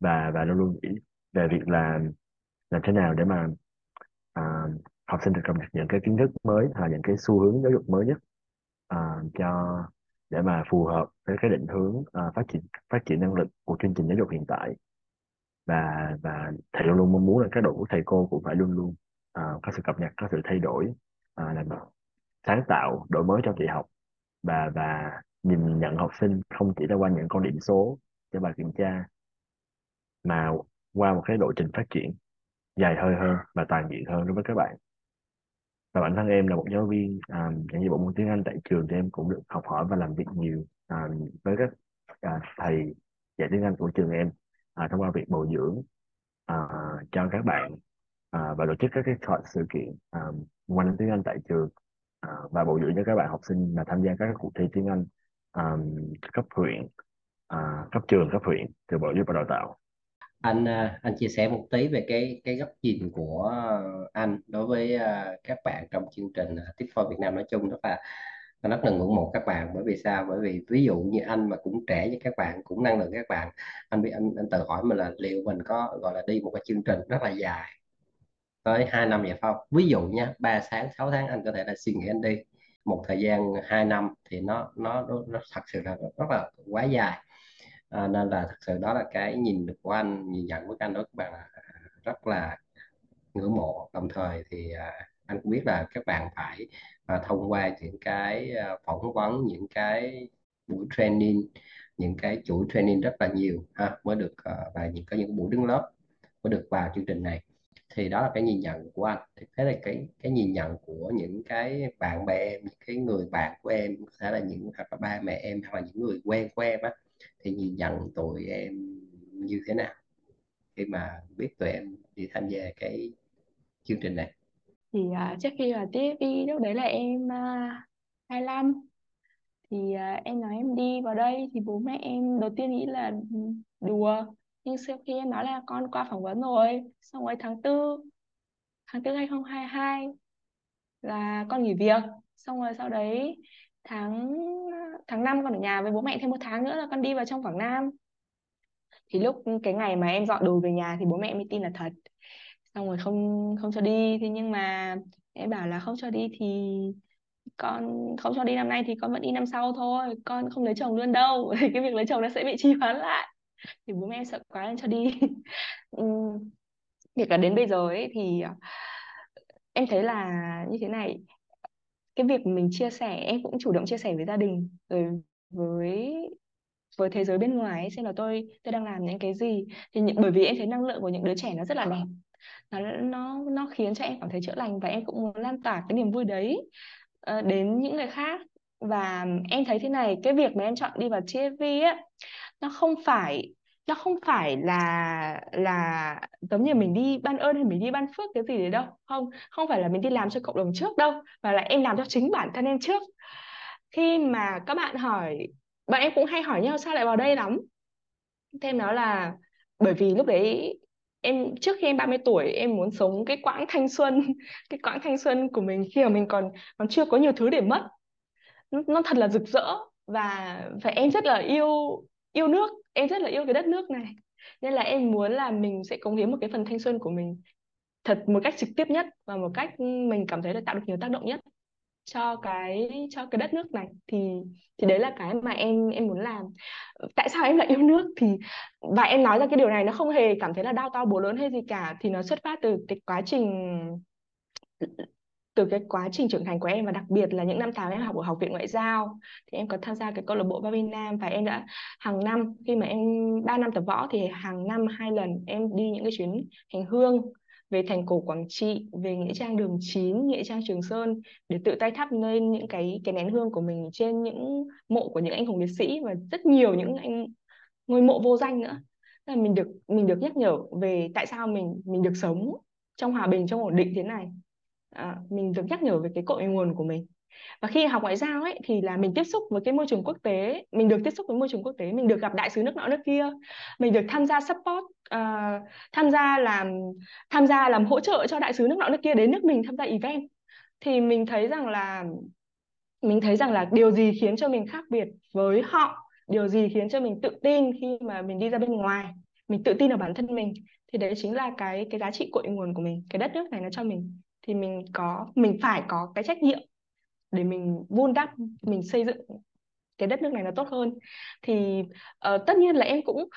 và và luôn luôn nghĩ về việc là làm thế nào để mà à, học sinh được cập nhật những cái kiến thức mới hay là những cái xu hướng giáo dục mới nhất à, cho để mà phù hợp với cái định hướng uh, phát triển phát triển năng lực của chương trình giáo dục hiện tại. Và và thầy luôn luôn mong muốn là các đội ngũ thầy cô cũng phải luôn luôn uh, có sự cập nhật có sự thay đổi uh, làm sáng tạo đổi mới trong dạy học. Và và nhìn nhận học sinh không chỉ là qua những con điểm số cho bài kiểm tra mà qua một cái lộ trình phát triển dài hơi hơn và toàn diện hơn đối với các bạn và bản thân em là một giáo viên à, dạy bộ môn tiếng Anh tại trường thì em cũng được học hỏi và làm việc nhiều à, với các à, thầy dạy tiếng Anh của trường em à, thông qua việc bồi dưỡng à, cho các bạn à, và tổ chức các cái sự kiện à, quanh tiếng Anh tại trường à, và bồi dưỡng cho các bạn học sinh là tham gia các cuộc thi tiếng Anh à, cấp huyện à, cấp trường cấp huyện từ bộ giáo dục và đào tạo anh à, anh chia sẻ một tí về cái cái góc nhìn của anh đối với à, các bạn trong chương trình à, Tiếp for Việt Nam nói chung đó là anh rất là ngưỡng mộ các bạn. Bởi vì sao? Bởi vì ví dụ như anh mà cũng trẻ như các bạn cũng năng lượng các bạn anh bị anh anh tự hỏi mình là liệu mình có gọi là đi một cái chương trình rất là dài tới 2 năm vậy không? Ví dụ nha 3 tháng 6 tháng anh có thể là suy nghĩ anh đi. Một thời gian 2 năm thì nó nó nó, nó thật sự là rất là quá dài à, nên là thật sự đó là cái nhìn được của anh nhìn nhận của anh đối các bạn là à, rất là ngưỡng mộ. Đồng thời thì à, anh cũng biết là các bạn phải à, thông qua những cái à, phỏng vấn những cái buổi training những cái chuỗi training rất là nhiều ha mới được à, và những có những buổi đứng lớp mới được vào chương trình này. Thì đó là cái nhìn nhận của anh. Thì thế là cái cái nhìn nhận của những cái bạn bè em những cái người bạn của em có thể là những hoặc là ba mẹ em hoặc là những người quen của em á thì nhìn nhận tụi em như thế nào? Khi mà biết tụi em đi tham gia cái chương trình này. Thì uh, trước khi vào TFP lúc đấy là em à, uh, 25 thì uh, em nói em đi vào đây thì bố mẹ em đầu tiên nghĩ là ừ, đùa. Nhưng sau khi em nói là con qua phỏng vấn rồi xong rồi tháng tư tháng tư 2022 là con nghỉ việc. Xong rồi sau đấy tháng tháng 5 con ở nhà với bố mẹ thêm một tháng nữa là con đi vào trong Quảng Nam. Thì lúc cái ngày mà em dọn đồ về nhà thì bố mẹ mới tin là thật. Xong rồi không không cho đi. Thế nhưng mà em bảo là không cho đi thì con, không cho đi năm nay thì con vẫn đi năm sau thôi. Con không lấy chồng luôn đâu. Thì cái việc lấy chồng nó sẽ bị trì hoãn lại. Thì bố mẹ em sợ quá nên cho đi. Ừ. Việc là đến bây giờ ấy thì, em thấy là như thế này cái việc mình chia sẻ em cũng chủ động chia sẻ với gia đình rồi với với thế giới bên ngoài ấy, xem là tôi tôi đang làm những cái gì. Thì những, bởi vì em thấy năng lượng của những đứa trẻ nó rất là đẹp. Nó nó nó khiến cho em cảm thấy chữa lành và em cũng muốn lan tỏa cái niềm vui đấy uh, đến những người khác. Và em thấy thế này cái việc mà em chọn đi vào TFV á nó không phải nó không phải là là giống như mình đi ban ơn hay mình đi ban phước cái gì đấy đâu. Không không phải là mình đi làm cho cộng đồng trước đâu mà là em làm cho chính bản thân em trước. Khi mà các bạn hỏi bạn em cũng hay hỏi nhau sao lại vào đây lắm. Thêm đó là bởi vì lúc đấy em trước khi em 30 tuổi em muốn sống cái quãng thanh xuân cái quãng thanh xuân của mình khi mà mình còn còn chưa có nhiều thứ để mất. Nó, nó thật là rực rỡ và và em rất là yêu yêu nước, em rất là yêu cái đất nước này. Nên là em muốn là mình sẽ cống hiến một cái phần thanh xuân của mình thật một cách trực tiếp nhất và một cách ừ, mình cảm thấy là tạo được nhiều tác động nhất cho cái cho cái đất nước này. Thì thì đấy là cái mà em em muốn làm. Tại sao em lại yêu nước? Thì và em nói ra cái điều này nó không hề cảm thấy là đau to bố lớn hay gì cả. Thì nó xuất phát từ cái quá trình từ cái quá trình trưởng thành của em và đặc biệt là những năm tháng em học ở học viện ngoại giao thì em có tham gia cái câu lạc bộ Ba Nam và em đã hàng năm khi mà em 3 năm tập võ thì hàng năm hai lần em đi những cái chuyến hành hương về thành cổ Quảng Trị, về nghĩa trang Đường Chín, nghĩa trang Trường Sơn để tự tay thắp lên những cái cái nén hương của mình trên những mộ của những anh hùng liệt sĩ và rất nhiều những anh ngôi mộ vô danh nữa. Là mình được mình được nhắc nhở về tại sao mình mình được sống trong hòa bình trong ổn định thế này à, mình được nhắc nhở về cái cội nguồn của mình. Và khi học ngoại giao ấy thì là mình tiếp xúc với cái môi trường quốc tế mình được tiếp xúc với môi trường quốc tế mình được gặp đại sứ nước nọ nước kia mình được tham gia support uh, tham gia làm tham gia làm hỗ trợ cho đại sứ nước nọ nước kia đến nước mình tham gia event. Thì mình thấy rằng là mình thấy rằng là điều gì khiến cho mình khác biệt với họ điều gì khiến cho mình tự tin khi mà mình đi ra bên ngoài mình tự tin ở bản thân mình thì đấy chính là cái cái giá trị cội nguồn của mình cái đất nước này nó cho mình thì mình có mình phải có cái trách nhiệm để mình vun đắp mình xây dựng cái đất nước này nó tốt hơn. Thì uh, tất nhiên là em cũng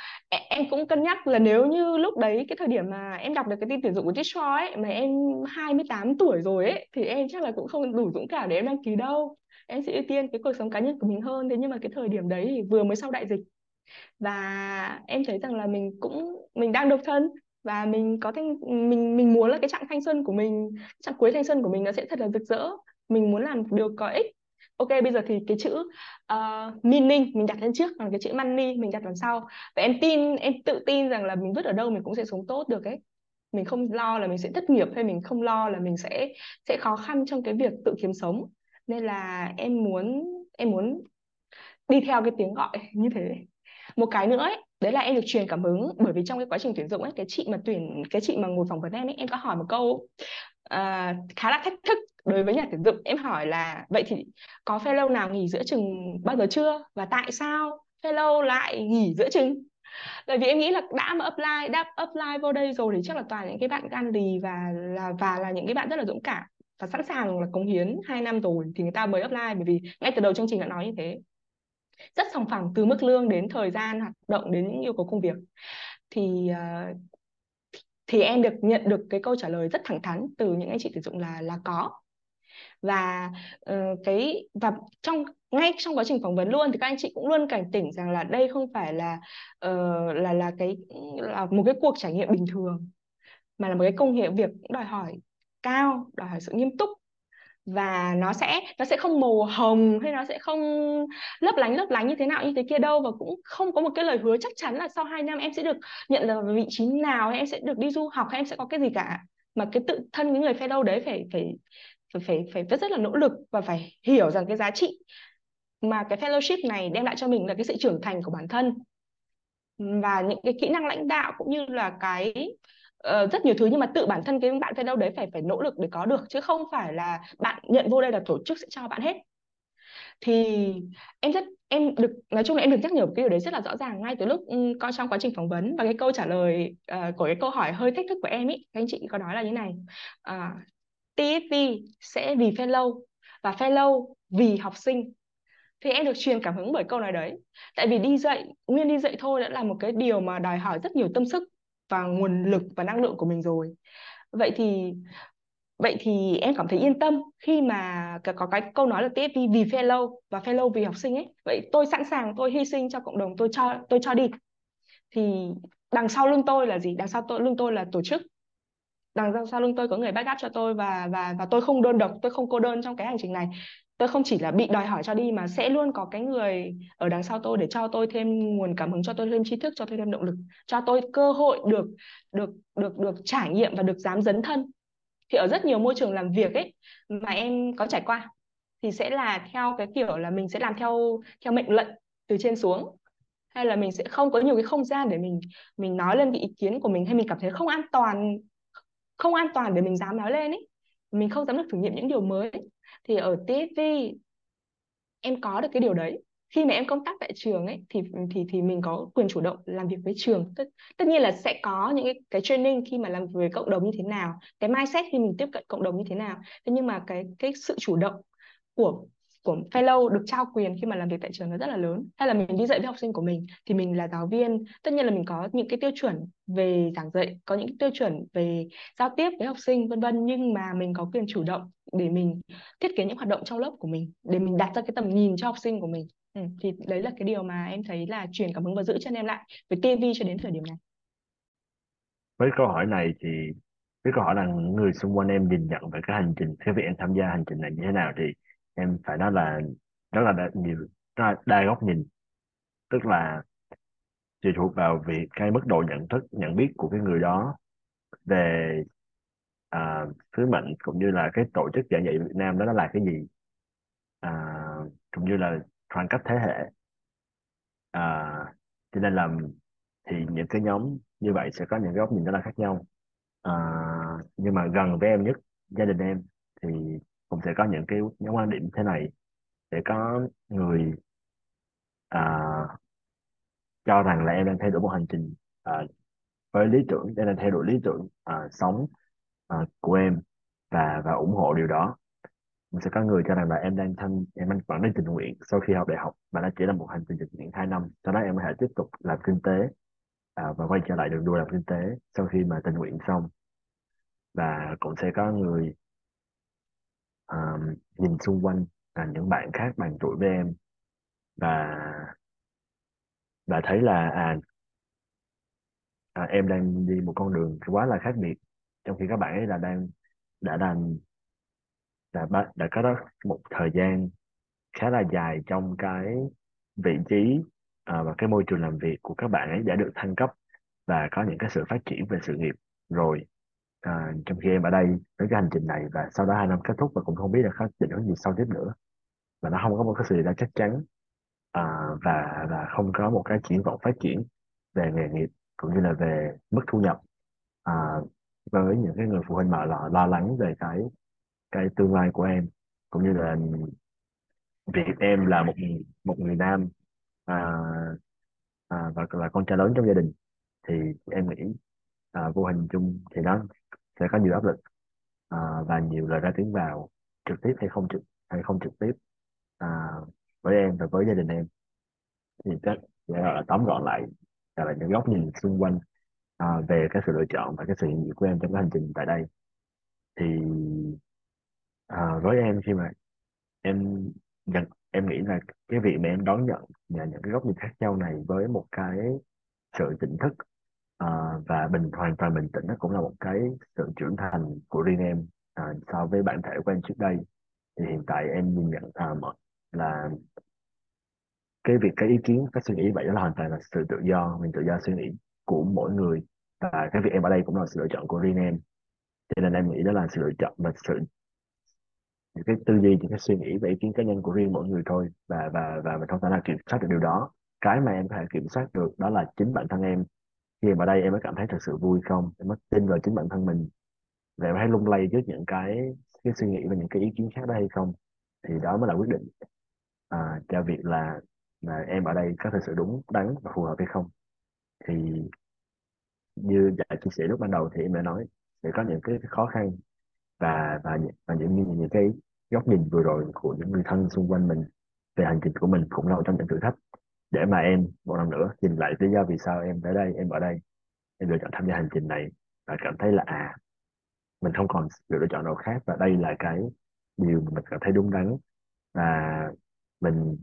em cũng cân nhắc là nếu như lúc đấy cái thời điểm mà em đọc được cái tin tuyển dụng của Destroy ấy mà em 28 tuổi rồi ấy thì em chắc là cũng không đủ dũng cảm để em đăng ký đâu. Em sẽ ưu tiên cái cuộc sống cá nhân của mình hơn. Thế nhưng mà cái thời điểm đấy thì vừa mới sau đại dịch. Và em thấy rằng là mình cũng mình đang độc thân và mình có thanh mình mình muốn là cái trạng thanh xuân của mình trạng cuối thanh xuân của mình nó sẽ thật là rực rỡ. Mình muốn làm điều có ích. Ok bây giờ thì cái chữ uh, meaning mình đặt lên trước còn cái chữ money mình đặt đằng sau. Và em tin em tự tin rằng là mình vứt ở đâu mình cũng sẽ sống tốt được ấy. Mình không lo là mình sẽ thất nghiệp hay mình không lo là mình sẽ sẽ khó khăn trong cái việc tự kiếm sống. Nên là em muốn em muốn đi theo cái tiếng gọi như thế. Một cái nữa ấy đấy là em được truyền cảm hứng bởi vì trong cái quá trình tuyển dụng ấy cái chị mà tuyển cái chị mà ngồi phỏng vấn em ấy em có hỏi một câu uh, khá là thách thức đối với nhà tuyển dụng. Em hỏi là vậy thì có fellow nào nghỉ giữa chừng bao giờ chưa? Và tại sao fellow lại nghỉ giữa chừng? Bởi vì em nghĩ là đã mà apply đã apply vô đây rồi thì chắc là toàn những cái bạn gan lì và là và là những cái bạn rất là dũng cảm và sẵn sàng là cống hiến 2 năm rồi thì người ta mới apply. Bởi vì ngay từ đầu chương trình đã nói như thế rất sòng phẳng từ mức lương đến thời gian hoạt động đến những yêu cầu công việc. Thì uh, thì em được nhận được cái câu trả lời rất thẳng thắn từ những anh chị tuyển dụng là là có. Và uh, cái và trong ngay trong quá trình phỏng vấn luôn thì các anh chị cũng luôn cảnh tỉnh rằng là đây không phải là uh, là là cái là một cái cuộc trải nghiệm bình thường mà là một cái công việc việc đòi hỏi cao đòi hỏi sự nghiêm túc và nó sẽ nó sẽ không màu hồng hay nó sẽ không lấp lánh lấp lánh như thế nào, như thế kia đâu. Và cũng không có một cái lời hứa chắc chắn là sau 2 năm em sẽ được nhận là vị trí nào, hay em sẽ được đi du học, hay em sẽ có cái gì cả. Mà cái tự thân những người fellow đấy phải phải phải phải phải rất rất là nỗ lực và phải hiểu rằng cái giá trị mà cái fellowship này đem lại cho mình là cái sự trưởng thành của bản thân. Và những cái kỹ năng lãnh đạo cũng như là cái uh, rất nhiều thứ nhưng mà tự bản thân cái bạn fellow đấy phải phải nỗ lực để có được chứ không phải là bạn nhận vô đây là tổ chức sẽ cho bạn hết. Thì em rất em được nói chung là em được nhắc nhở cái điều đấy rất là rõ ràng ngay từ lúc ừ, um, coi trong quá trình phỏng vấn. Và cái câu trả lời uh, của cái câu hỏi hơi thách thức của em ý các anh chị có nói là như này ờ, uh, TFV sẽ vì fellow và fellow vì học sinh. Thì em được truyền cảm hứng bởi câu nói đấy. Tại vì đi dạy nguyên đi dạy thôi đã là một cái điều mà đòi hỏi rất nhiều tâm sức và nguồn lực và năng lượng của mình rồi. Vậy thì vậy thì em cảm thấy yên tâm khi mà có cái câu nói là TFP vì fellow và fellow vì học sinh ấy. Vậy tôi sẵn sàng, tôi hy sinh cho cộng đồng, tôi cho tôi cho đi. Thì đằng sau lưng tôi là gì? Đằng sau tôi, lưng tôi là tổ chức. Đằng sau lưng tôi có người backup cho tôi và và và tôi không đơn độc, tôi không cô đơn trong cái hành trình này tôi không chỉ là bị đòi hỏi cho đi mà sẽ luôn có cái người ở đằng sau tôi để cho tôi thêm nguồn cảm hứng, cho tôi thêm tri thức, cho tôi thêm động lực, cho tôi cơ hội được được được được trải nghiệm và được dám dấn thân. Thì ở rất nhiều môi trường làm việc ấy mà em có trải qua thì sẽ là theo cái kiểu là mình sẽ làm theo theo mệnh lệnh từ trên xuống, hay là mình sẽ không có nhiều cái không gian để mình mình nói lên cái ý kiến của mình, hay mình cảm thấy không an toàn, không an toàn để mình dám nói lên ấy. Mình không dám được thử nghiệm những điều mới thì ở TSV em có được cái điều đấy. Khi mà em công tác tại trường ấy thì thì thì mình có quyền chủ động làm việc với trường. Tất, tất nhiên là sẽ có những cái, cái training khi mà làm việc với cộng đồng như thế nào cái mindset khi mình tiếp cận cộng đồng như thế nào. Thế nhưng mà cái cái sự chủ động của của fellow được trao quyền khi mà làm việc tại trường nó rất là lớn. Hay là mình đi dạy với học sinh của mình thì mình là giáo viên. Tất nhiên là mình có những cái tiêu chuẩn về giảng dạy có những tiêu chuẩn về giao tiếp với học sinh vân vân. Nhưng mà mình có quyền chủ động để mình thiết kế những hoạt động trong lớp của mình để mình đặt ra cái tầm nhìn cho học sinh của mình. Ừ, thì đấy là cái điều mà em thấy là truyền cảm hứng và giữ chân em lại với TV cho đến thời điểm này. Với câu hỏi này thì với câu hỏi là người xung quanh em nhìn nhận về cái hành trình cái việc em tham gia hành trình này như thế nào thì em phải nói là rất là đa, nhiều rất là đa góc nhìn. Tức là tùy thuộc vào việc cái mức độ nhận thức nhận biết của cái người đó về à, sứ mệnh cũng như là cái tổ chức giảng dạy Việt Nam đó nó là cái gì. À, cũng như là khoảng cách thế hệ. À, cho nên là thì những cái nhóm như vậy sẽ có những cái góc nhìn rất là khác nhau. À, nhưng mà gần với em nhất gia đình em thì cũng sẽ có những cái những quan điểm thế này. Sẽ có người à, cho rằng là em đang thay đổi một hành trình à, với lý tưởng em đang thay đổi lý tưởng à, sống à, của em và và ủng hộ điều đó. Mình sẽ có người cho rằng là em đang thân em đang vẫn đang tình nguyện sau khi học đại học và nó chỉ là một hành trình tình nguyện hai năm. Sau đó em có thể tiếp tục làm kinh tế à, và quay trở lại đường đua làm kinh tế sau khi mà tình nguyện xong. Và cũng sẽ có người um, nhìn xung quanh là những bạn khác bằng tuổi với em và và thấy là à, à em đang đi một con đường quá là khác biệt. Trong khi các bạn ấy là đang đã làm đã đã, đã có đó một thời gian khá là dài trong cái vị trí à, và cái môi trường làm việc của các bạn ấy đã được thăng cấp và có những cái sự phát triển về sự nghiệp rồi à, trong khi em ở đây với cái hành trình này và sau đó hai năm kết thúc và cũng không biết là có định hướng gì sau tiếp nữa. Và nó không có một cái sự đã chắc chắn. À, và và không có một cái triển vọng phát triển về nghề nghiệp cũng như là về mức thu nhập. À, với những cái người phụ huynh mà lo, lo lắng về cái cái tương lai của em cũng như là việc em là một một người nam à, à, và là con trai lớn trong gia đình thì em nghĩ à, vô hình chung thì nó sẽ có nhiều áp lực à, và nhiều lời ra tiếng vào trực tiếp hay không trực hay không trực tiếp à, với em và với gia đình em. Thì chắc sẽ là tóm gọn lại là những góc nhìn xung quanh à, về cái sự lựa chọn và cái sự hiện diện của em trong cái hành trình tại đây. Thì à, với em khi mà em nhận em nghĩ là cái việc mà em đón nhận và những cái góc nhìn khác nhau này với một cái sự tỉnh thức à, và bình hoàn toàn bình tĩnh nó cũng là một cái sự trưởng thành của riêng em à, so với bản thể của em trước đây. Thì hiện tại em nhìn nhận à, là cái việc cái ý kiến cái suy nghĩ vậy đó là hoàn toàn là sự tự do mình tự do suy nghĩ của mỗi người. Và cái việc em ở đây cũng là sự lựa chọn của riêng em. Cho nên em nghĩ đó là sự lựa chọn và sự những cái tư duy những cái suy nghĩ và ý kiến cá nhân của riêng mỗi người thôi. Và và và mình không thể nào kiểm soát được điều đó. Cái mà em có thể kiểm soát được đó là chính bản thân em khi em ở đây em mới cảm thấy thật sự vui không? Em mới tin vào chính bản thân mình? Và em thấy lung lay trước những cái cái suy nghĩ và những cái ý kiến khác đó hay không? Thì đó mới là quyết định à, cho việc là là em ở đây có thật sự đúng đắn và phù hợp hay không. Thì như đã chia sẻ lúc ban đầu thì em đã nói sẽ có những cái khó khăn và và và những những, những cái góc nhìn vừa rồi của những người thân xung quanh mình về hành trình của mình cũng là một trong những thử thách để mà em một năm nữa nhìn lại lý do vì sao em tới đây em ở đây em lựa chọn tham gia hành trình này và cảm thấy là à mình không còn sự lựa chọn nào khác và đây là cái điều mà mình cảm thấy đúng đắn và mình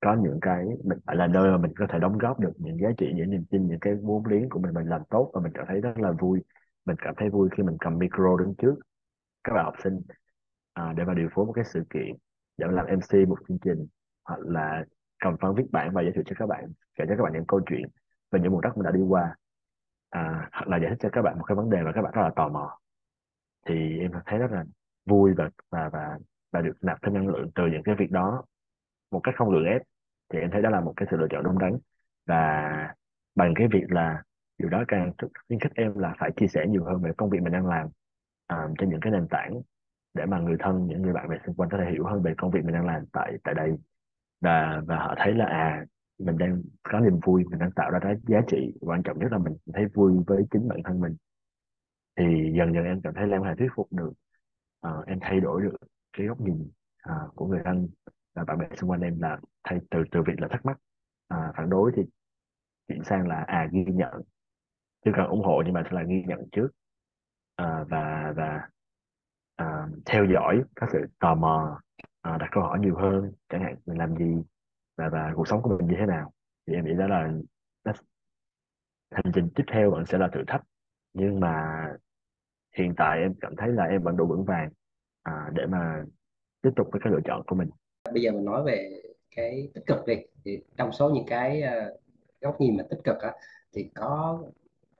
có những cái mình phải là nơi mà mình có thể đóng góp được những giá trị những niềm tin những cái vốn liếng của mình mình làm tốt và mình cảm thấy rất là vui. Mình cảm thấy vui khi mình cầm micro đứng trước các bạn học sinh à, để mà điều phối một cái sự kiện để làm MC một chương trình hoặc là cầm phấn viết bản và giới thiệu cho các bạn kể cho các bạn những câu chuyện về những vùng đất mình đã đi qua. À, hoặc là giải thích cho các bạn một cái vấn đề mà các bạn rất là tò mò. Thì em thấy rất là vui và và và và được nạp thêm năng lượng từ những cái việc đó một cách không gượng ép. Thì em thấy đó là một cái sự lựa chọn đúng đắn. Và bằng cái việc là điều đó càng khuyến khích em là phải chia sẻ nhiều hơn về công việc mình đang làm um, trên những cái nền tảng để mà người thân những người bạn bè xung quanh có thể hiểu hơn về công việc mình đang làm tại tại đây và và họ thấy là à mình đang có niềm vui mình đang tạo ra cái giá trị. Quan trọng nhất là mình thấy vui với chính bản thân mình. Thì dần dần em cảm thấy là em có thể thuyết phục được. À, em thay đổi được cái góc nhìn à, của người thân và bạn bè xung quanh em là thay từ từ việc là thắc mắc à, phản đối thì chuyển sang là à ghi nhận. Chứ cần ủng hộ nhưng mà sẽ là ghi nhận trước. À, và và à, theo dõi có sự tò mò à, đặt câu hỏi nhiều hơn chẳng hạn mình làm gì và và cuộc sống của mình như thế nào? Thì em nghĩ đó là hành trình tiếp theo vẫn sẽ là thử thách. Nhưng mà hiện tại em cảm thấy là em vẫn đủ vững vàng à, để mà tiếp tục với cái lựa chọn của mình. Bây giờ mình nói về cái tích cực đi. Thì trong số những cái uh, góc nhìn mà tích cực á, thì có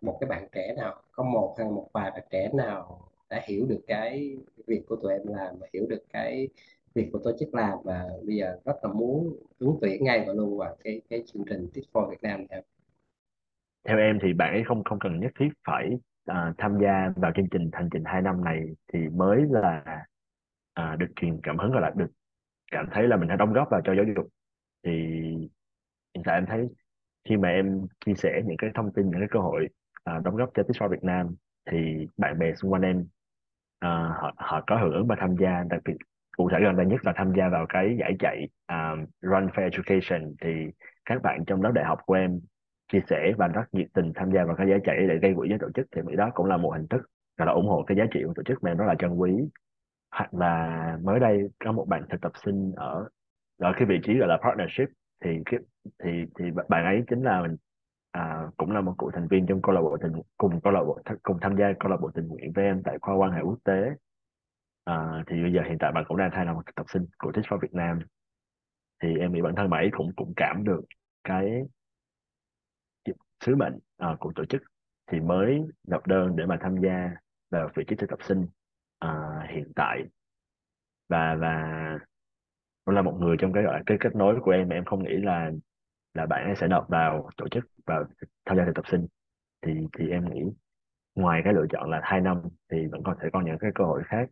một cái bạn trẻ nào có một hay một vài bạn trẻ nào đã hiểu được cái việc của tụi em làm và hiểu được cái việc của tổ chức làm và bây giờ rất là muốn ứng tuyển ngay và luôn vào cái cái chương trình Fit for Việt Nam theo. Theo em thì bạn ấy không không cần nhất thiết phải uh, tham gia vào chương trình hành trình 2 năm này thì mới là uh, được truyền cảm hứng hoặc là được cảm thấy là mình đã đóng góp vào cho giáo dục. Thì hiện tại em thấy khi mà em chia sẻ những cái thông tin những cái cơ hội uh, đóng góp cho Tích Việt Nam thì bạn bè xung quanh em uh, họ họ có hưởng ứng và tham gia đặc biệt cụ thể gần đây nhất là tham gia vào cái giải chạy um, Run for Education. Thì các bạn trong lớp đại học của em chia sẻ và rất nhiệt tình tham gia vào cái giải chạy để gây quỹ với tổ chức. Thì mỹ đó cũng là một hình thức gọi là ủng hộ cái giá trị của tổ chức mà em rất là trân quý. Hoặc là mới đây có một bạn thực tập sinh ở ở cái vị trí gọi là partnership. Thì cái thì thì bạn ấy chính là à, cũng là một cựu thành viên trong câu lạc bộ tình cùng câu lạc bộ cùng tham gia câu lạc bộ tình nguyện với em tại khoa quan hệ quốc tế à, thì bây giờ hiện tại bạn cũng đang thay là một thực tập sinh của Teach for Việt Nam. Thì em nghĩ bản thân bạn ấy cũng cũng cảm được cái sứ mệnh à, của tổ chức. Thì mới nộp đơn để mà tham gia vào vị trí thực tập sinh à, hiện tại. Và và cũng là một người trong cái gọi cái kết nối của em em không nghĩ là là bạn ấy sẽ nộp vào tổ chức và tham gia thực tập sinh. Thì thì em nghĩ ngoài cái lựa chọn là hai năm thì vẫn có thể có những cái cơ hội khác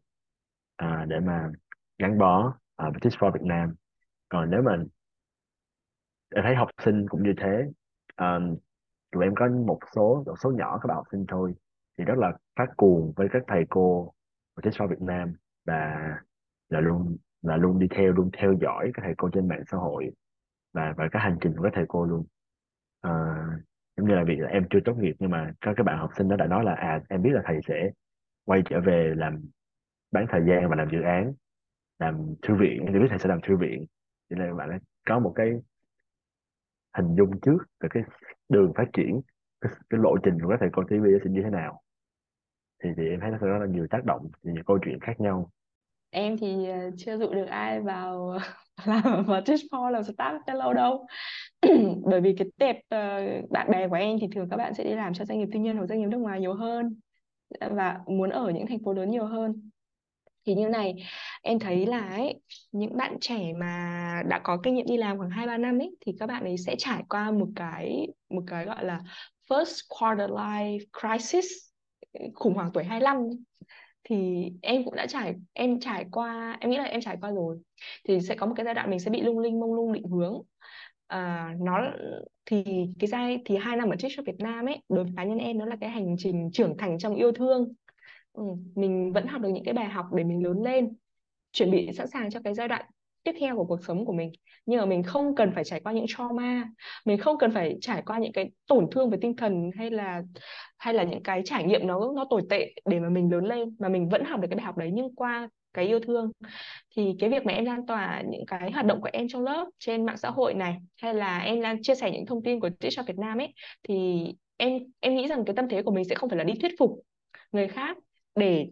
à, để mà gắn bó à, với Teach for Việt Nam. Còn nếu mà em thấy học sinh cũng như thế à, tụi em có một số một số nhỏ các bạn học sinh thôi thì rất là phát cuồng với các thầy cô của Teach for Việt Nam và là luôn là luôn đi theo luôn theo dõi các thầy cô trên mạng xã hội và và các hành trình của các thầy cô luôn. À, giống như là việc là em chưa tốt nghiệp nhưng mà các các bạn học sinh đó đã nói là à em biết là thầy sẽ quay trở về làm bán thời gian và làm dự án làm thư viện thì biết thầy sẽ làm thư viện. Vậy nên bạn có một cái hình dung trước về cái đường phát triển cái, cái lộ trình của các thầy cô TV sẽ như thế nào. Thì thì em thấy nó sẽ rất là nhiều tác động nhiều câu chuyện khác nhau. Em thì ờ, chưa dụ được ai vào làm vào Teach for làm staff lâu đâu. Bởi vì cái tệp ờ, bạn bè của em thì thường các bạn sẽ đi làm cho doanh nghiệp tư nhân hoặc doanh nghiệp nước ngoài nhiều hơn và muốn ở những thành phố lớn nhiều hơn thì như này em thấy là ấy, những bạn trẻ mà đã có kinh nghiệm đi làm khoảng 2 3 năm ấy thì các bạn ấy sẽ trải qua một cái một cái gọi là first quarter life crisis khủng hoảng tuổi 25 thì em cũng đã trải em trải qua em nghĩ là em trải qua rồi. Thì sẽ có một cái giai đoạn mình sẽ bị lung linh mông lung định hướng. À, nó thì cái giai thì hai năm ở Teacher Việt Nam ấy đối với cá nhân em nó là cái hành trình trưởng thành trong yêu thương ừ, mình vẫn học được những cái bài học để mình lớn lên chuẩn bị sẵn sàng cho cái giai đoạn tiếp theo của cuộc sống của mình. Nhưng mà mình không cần phải trải qua những trauma mình không cần phải trải qua những cái tổn thương về tinh thần hay là hay là những cái trải nghiệm nó nó tồi tệ để mà mình lớn lên mà mình vẫn học được cái bài học đấy nhưng qua cái yêu thương. Thì cái việc mà em lan tỏa những cái hoạt động của em trong lớp trên mạng xã hội này hay là em lan chia sẻ những thông tin của TikTok Việt Nam ấy thì em em nghĩ rằng cái tâm thế của mình sẽ không phải là đi thuyết phục người khác để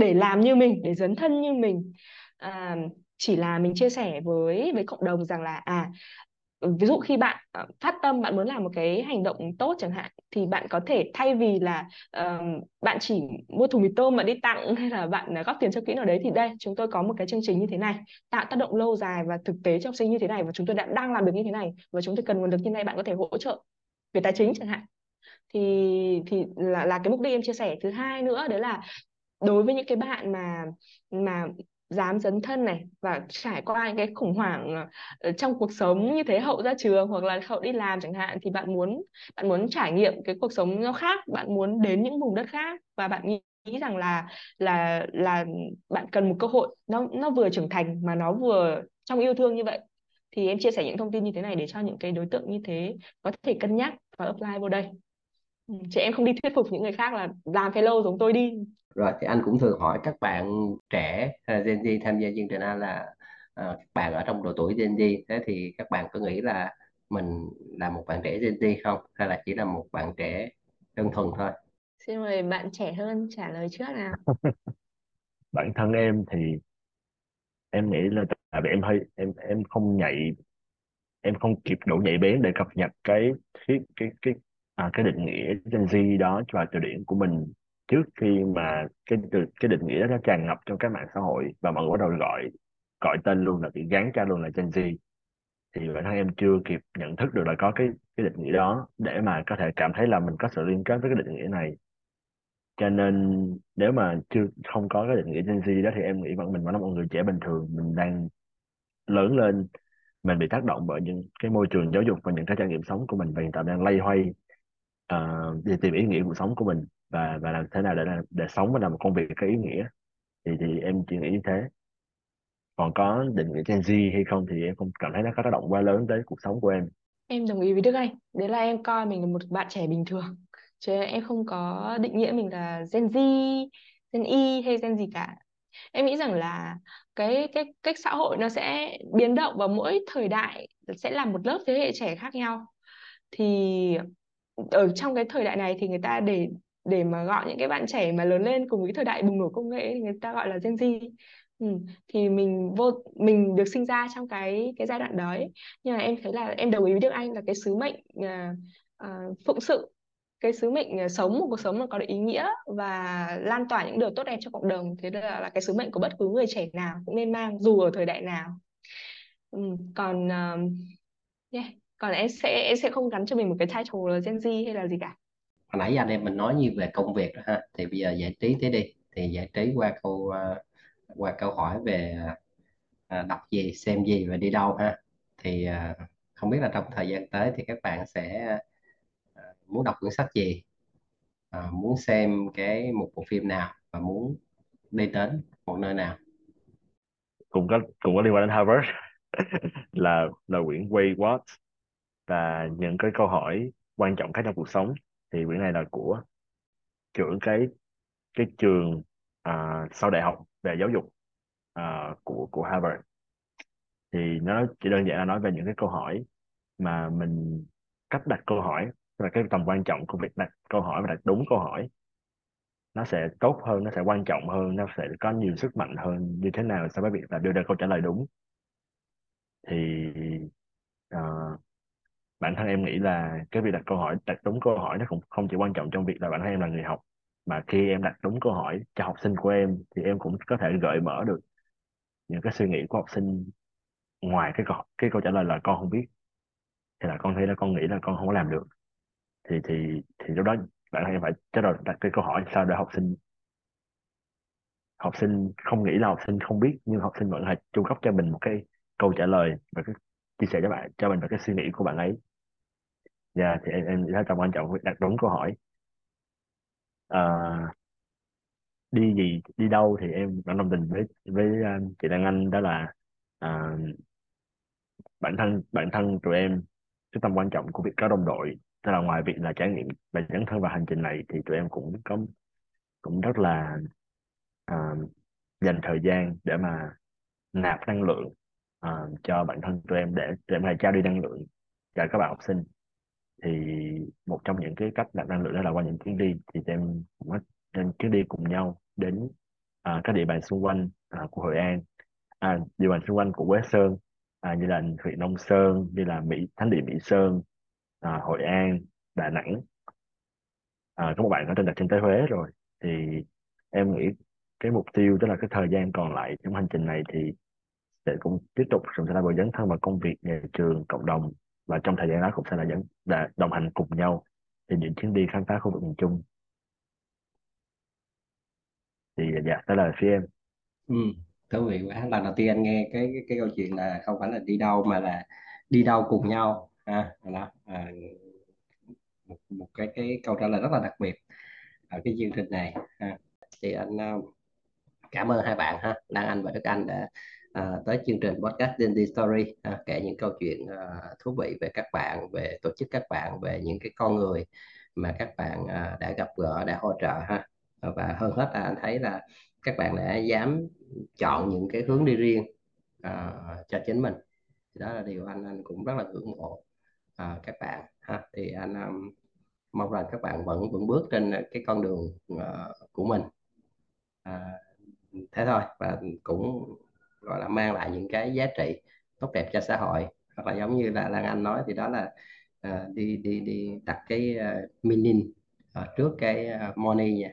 để làm như mình để dấn thân như mình. À, chỉ là mình chia sẻ với với cộng đồng rằng là à ví dụ khi bạn uh, phát tâm bạn muốn làm một cái hành động tốt chẳng hạn thì bạn có thể thay vì là uh, bạn chỉ mua thùng mì tôm mà đi tặng hay là bạn uh, góp tiền cho quỹ nào đấy thì đây chúng tôi có một cái chương trình như thế này tạo tác động lâu dài và thực tế cho học sinh như thế này và chúng tôi đã đang làm được như thế này và chúng tôi cần nguồn lực như này bạn có thể hỗ trợ về tài chính chẳng hạn thì thì là là cái mục đích em chia sẻ. Thứ hai nữa đấy là đối với những cái bạn mà mà dám dấn thân này và trải qua những cái khủng hoảng ờ, trong cuộc sống như thế hậu ra trường hoặc là hậu đi làm chẳng hạn thì bạn muốn bạn muốn trải nghiệm cái cuộc sống nó khác bạn muốn đến những vùng đất khác và bạn nghĩ nghĩ rằng là là là bạn cần một cơ hội nó nó vừa trưởng thành mà nó vừa trong yêu thương như vậy. Thì em chia sẻ những thông tin như thế này để cho những cái đối tượng như thế có thể cân nhắc và apply vào đây. ừ, chị em không đi thuyết phục những người khác là làm fellow giống tôi đi. Rồi thì anh cũng thường hỏi các bạn trẻ hay là Gen Z tham gia chương trình anh là uh, các bạn ở trong độ tuổi Gen Z. Thế thì các bạn có nghĩ là mình là một bạn trẻ Gen Z không? Hay là chỉ là một bạn trẻ đơn thuần thôi? Xin mời bạn trẻ hơn trả lời trước nào. Bản thân em thì em nghĩ là tại vì em hơi em em không nhạy em không kịp đủ nhạy bén để cập nhật cái cái cái cái à, cái định nghĩa Gen Z đó và từ điển của mình trước khi mà cái từ cái định nghĩa đó nó tràn ngập trong các mạng xã hội và mọi người bắt đầu gọi gọi tên luôn là bị gắn cho luôn là Gen Z. Thì bản thân em chưa kịp nhận thức được là có cái cái định nghĩa đó để mà có thể cảm thấy là mình có sự liên kết với cái định nghĩa này. Cho nên nếu mà chưa không có cái định nghĩa Gen Z đó thì em nghĩ vẫn mình vẫn là một người trẻ bình thường mình đang lớn lên mình bị tác động bởi những cái môi trường giáo dục và những cái trải nghiệm sống của mình và hiện tại đang lay hoay uh, đi tìm ý nghĩa cuộc sống của mình và và làm thế nào để để sống và làm một công việc có ý nghĩa. Thì thì em chỉ nghĩ như thế. Còn có định nghĩa Gen Z hay không thì em không cảm thấy nó có tác động quá lớn tới cuộc sống của em. Em đồng ý với Đức Anh. Đấy là em coi mình là một bạn trẻ bình thường. Chứ em không có định nghĩa mình là Gen Z Gen Y hay Gen gì cả. Em nghĩ rằng là cái cái cách xã hội nó sẽ biến động và mỗi thời đại sẽ là một lớp thế hệ trẻ khác nhau. Thì ở trong cái thời đại này thì người ta để để mà gọi những cái bạn trẻ mà lớn lên cùng với thời đại bùng nổ công nghệ thì người ta gọi là Gen Z ừ. thì mình vô mình được sinh ra trong cái cái giai đoạn đấy nhưng mà em thấy là em đồng ý với Đức Anh là cái sứ mệnh uh, uh, phụng sự cái sứ mệnh uh, sống một cuộc sống mà có ý nghĩa và lan tỏa những điều tốt đẹp cho cộng đồng thế là, là cái sứ mệnh của bất cứ người trẻ nào cũng nên mang dù ở thời đại nào ừ. còn uh, yeah còn em sẽ em sẽ không gắn cho mình một cái title là Gen Z hay là gì cả. Hồi nãy anh em mình nói như về công việc đó ha thì bây giờ giải trí thế đi thì giải trí qua câu uh, qua câu hỏi về à, đọc gì xem gì và đi đâu ha. Thì à, không biết là trong thời gian tới thì các bạn sẽ muốn đọc cuốn sách gì? Muốn xem cái một bộ phim nào và muốn đi đến một nơi nào? Cũng có cũng có liên quan đến Harvard. Là là quyển Way What và những cái câu hỏi quan trọng khác trong cuộc sống thì quyển này là của trưởng cái cái trường à, sau đại học về giáo dục à, của của Harvard. Thì nó chỉ đơn giản là nói về những cái câu hỏi mà mình cách đặt câu hỏi và cái tầm quan trọng của việc đặt câu hỏi và đặt đúng câu hỏi. Nó sẽ tốt hơn nó sẽ quan trọng hơn nó sẽ có nhiều sức mạnh hơn như thế nào so với việc là đưa ra câu trả lời đúng. Thì uh, bản thân em nghĩ là cái việc đặt câu hỏi, đặt đúng câu hỏi nó cũng không chỉ quan trọng trong việc là bản thân em là người học, mà khi em đặt đúng câu hỏi cho học sinh của em thì em cũng có thể gợi mở được những cái suy nghĩ của học sinh ngoài cái câu cái câu trả lời là con không biết thì là con thấy là con nghĩ là con không có làm được. Thì thì thì lúc đó bạn hay em phải trả lời đặt cái câu hỏi sao để học sinh học sinh không nghĩ là học sinh không biết, nhưng học sinh vẫn phải cung cấp cho mình một cái câu trả lời và cái, chia sẻ cho bạn, cho mình về cái suy nghĩ của bạn ấy dạ thì em em thấy tầm quan trọng việc đặt đúng câu hỏi. À, đi gì đi đâu thì em vẫn đồng tình với với ờ, chị Lan Anh đó là uh, bản thân bản thân tụi em. Cái tầm quan trọng của việc có đồng đội tức là ngoài việc là trải nghiệm và dấn thân vào hành trình này thì tụi em cũng có cũng rất là uh, dành thời gian để mà nạp năng lượng uh, cho bản thân tụi em để để mà trao đi năng lượng cho các bạn học sinh thì một trong những cái cách nạp năng lượng đó là qua những chuyến đi thì tụi em cũng có nên chuyến đi cùng nhau đến à, các địa bàn xung quanh à, của Hội An. À, địa bàn xung quanh của Quế Sơn à, như là huyện Nông Sơn như là Mỹ Thánh địa Mỹ Sơn à, Hội An Đà Nẵng. À, có một bạn có trên đặt trên tới Huế rồi thì em nghĩ cái mục tiêu tức là cái thời gian còn lại trong hành trình này thì sẽ cũng tiếp tục sự thay đổi dấn thân vào công việc nhà trường cộng đồng và trong thời gian đó cũng sẽ là dẫn là đồng hành cùng nhau trên những chuyến đi khám phá khu vực miền Trung. Thì dạ đó là phía em. Ừ, thú vị quá. Lần đầu tiên anh nghe cái cái, cái câu chuyện là không phải là đi đâu mà là đi đâu cùng nhau. Ha đó à, một, một cái cái câu trả lời rất là đặc biệt ở cái chương trình này. Ha. thì anh à, cảm ơn hai bạn ha Lan Anh và Đức Anh đã à, tới chương trình podcast Dindy Story à, kể những câu chuyện à, thú vị về các bạn về tổ chức các bạn về những cái con người mà các bạn à, đã gặp gỡ đã hỗ trợ ha. Ờ, và hơn hết là anh thấy là các bạn đã dám chọn những cái hướng đi riêng à, cho chính mình. Thì đó là điều anh anh cũng rất là ngưỡng mộ à, các bạn ha. Thì anh um, mong rằng các bạn vẫn vẫn bước trên cái con đường uh, của mình. À, thế thôi và cũng gọi là mang lại những cái giá trị tốt đẹp cho xã hội hoặc là giống như là Lan Anh nói thì đó là uh, đi đi đi đặt cái uh, meaning uh, trước cái uh, money nha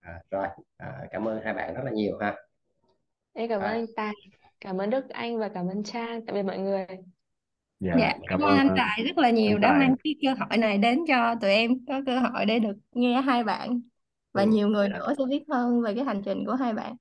à, rồi à, cảm ơn hai bạn rất là nhiều ha Em cảm ơn à, anh Tài, cảm ơn Đức Anh và cảm ơn Trang. Tạm biệt mọi người. dạ Dạ, cảm ơn anh Tài rất là nhiều đã mang cái cơ hội này đến cho tụi em có cơ hội để được nghe hai bạn và ừ. nhiều người nữa sẽ biết hơn về cái hành trình của hai bạn.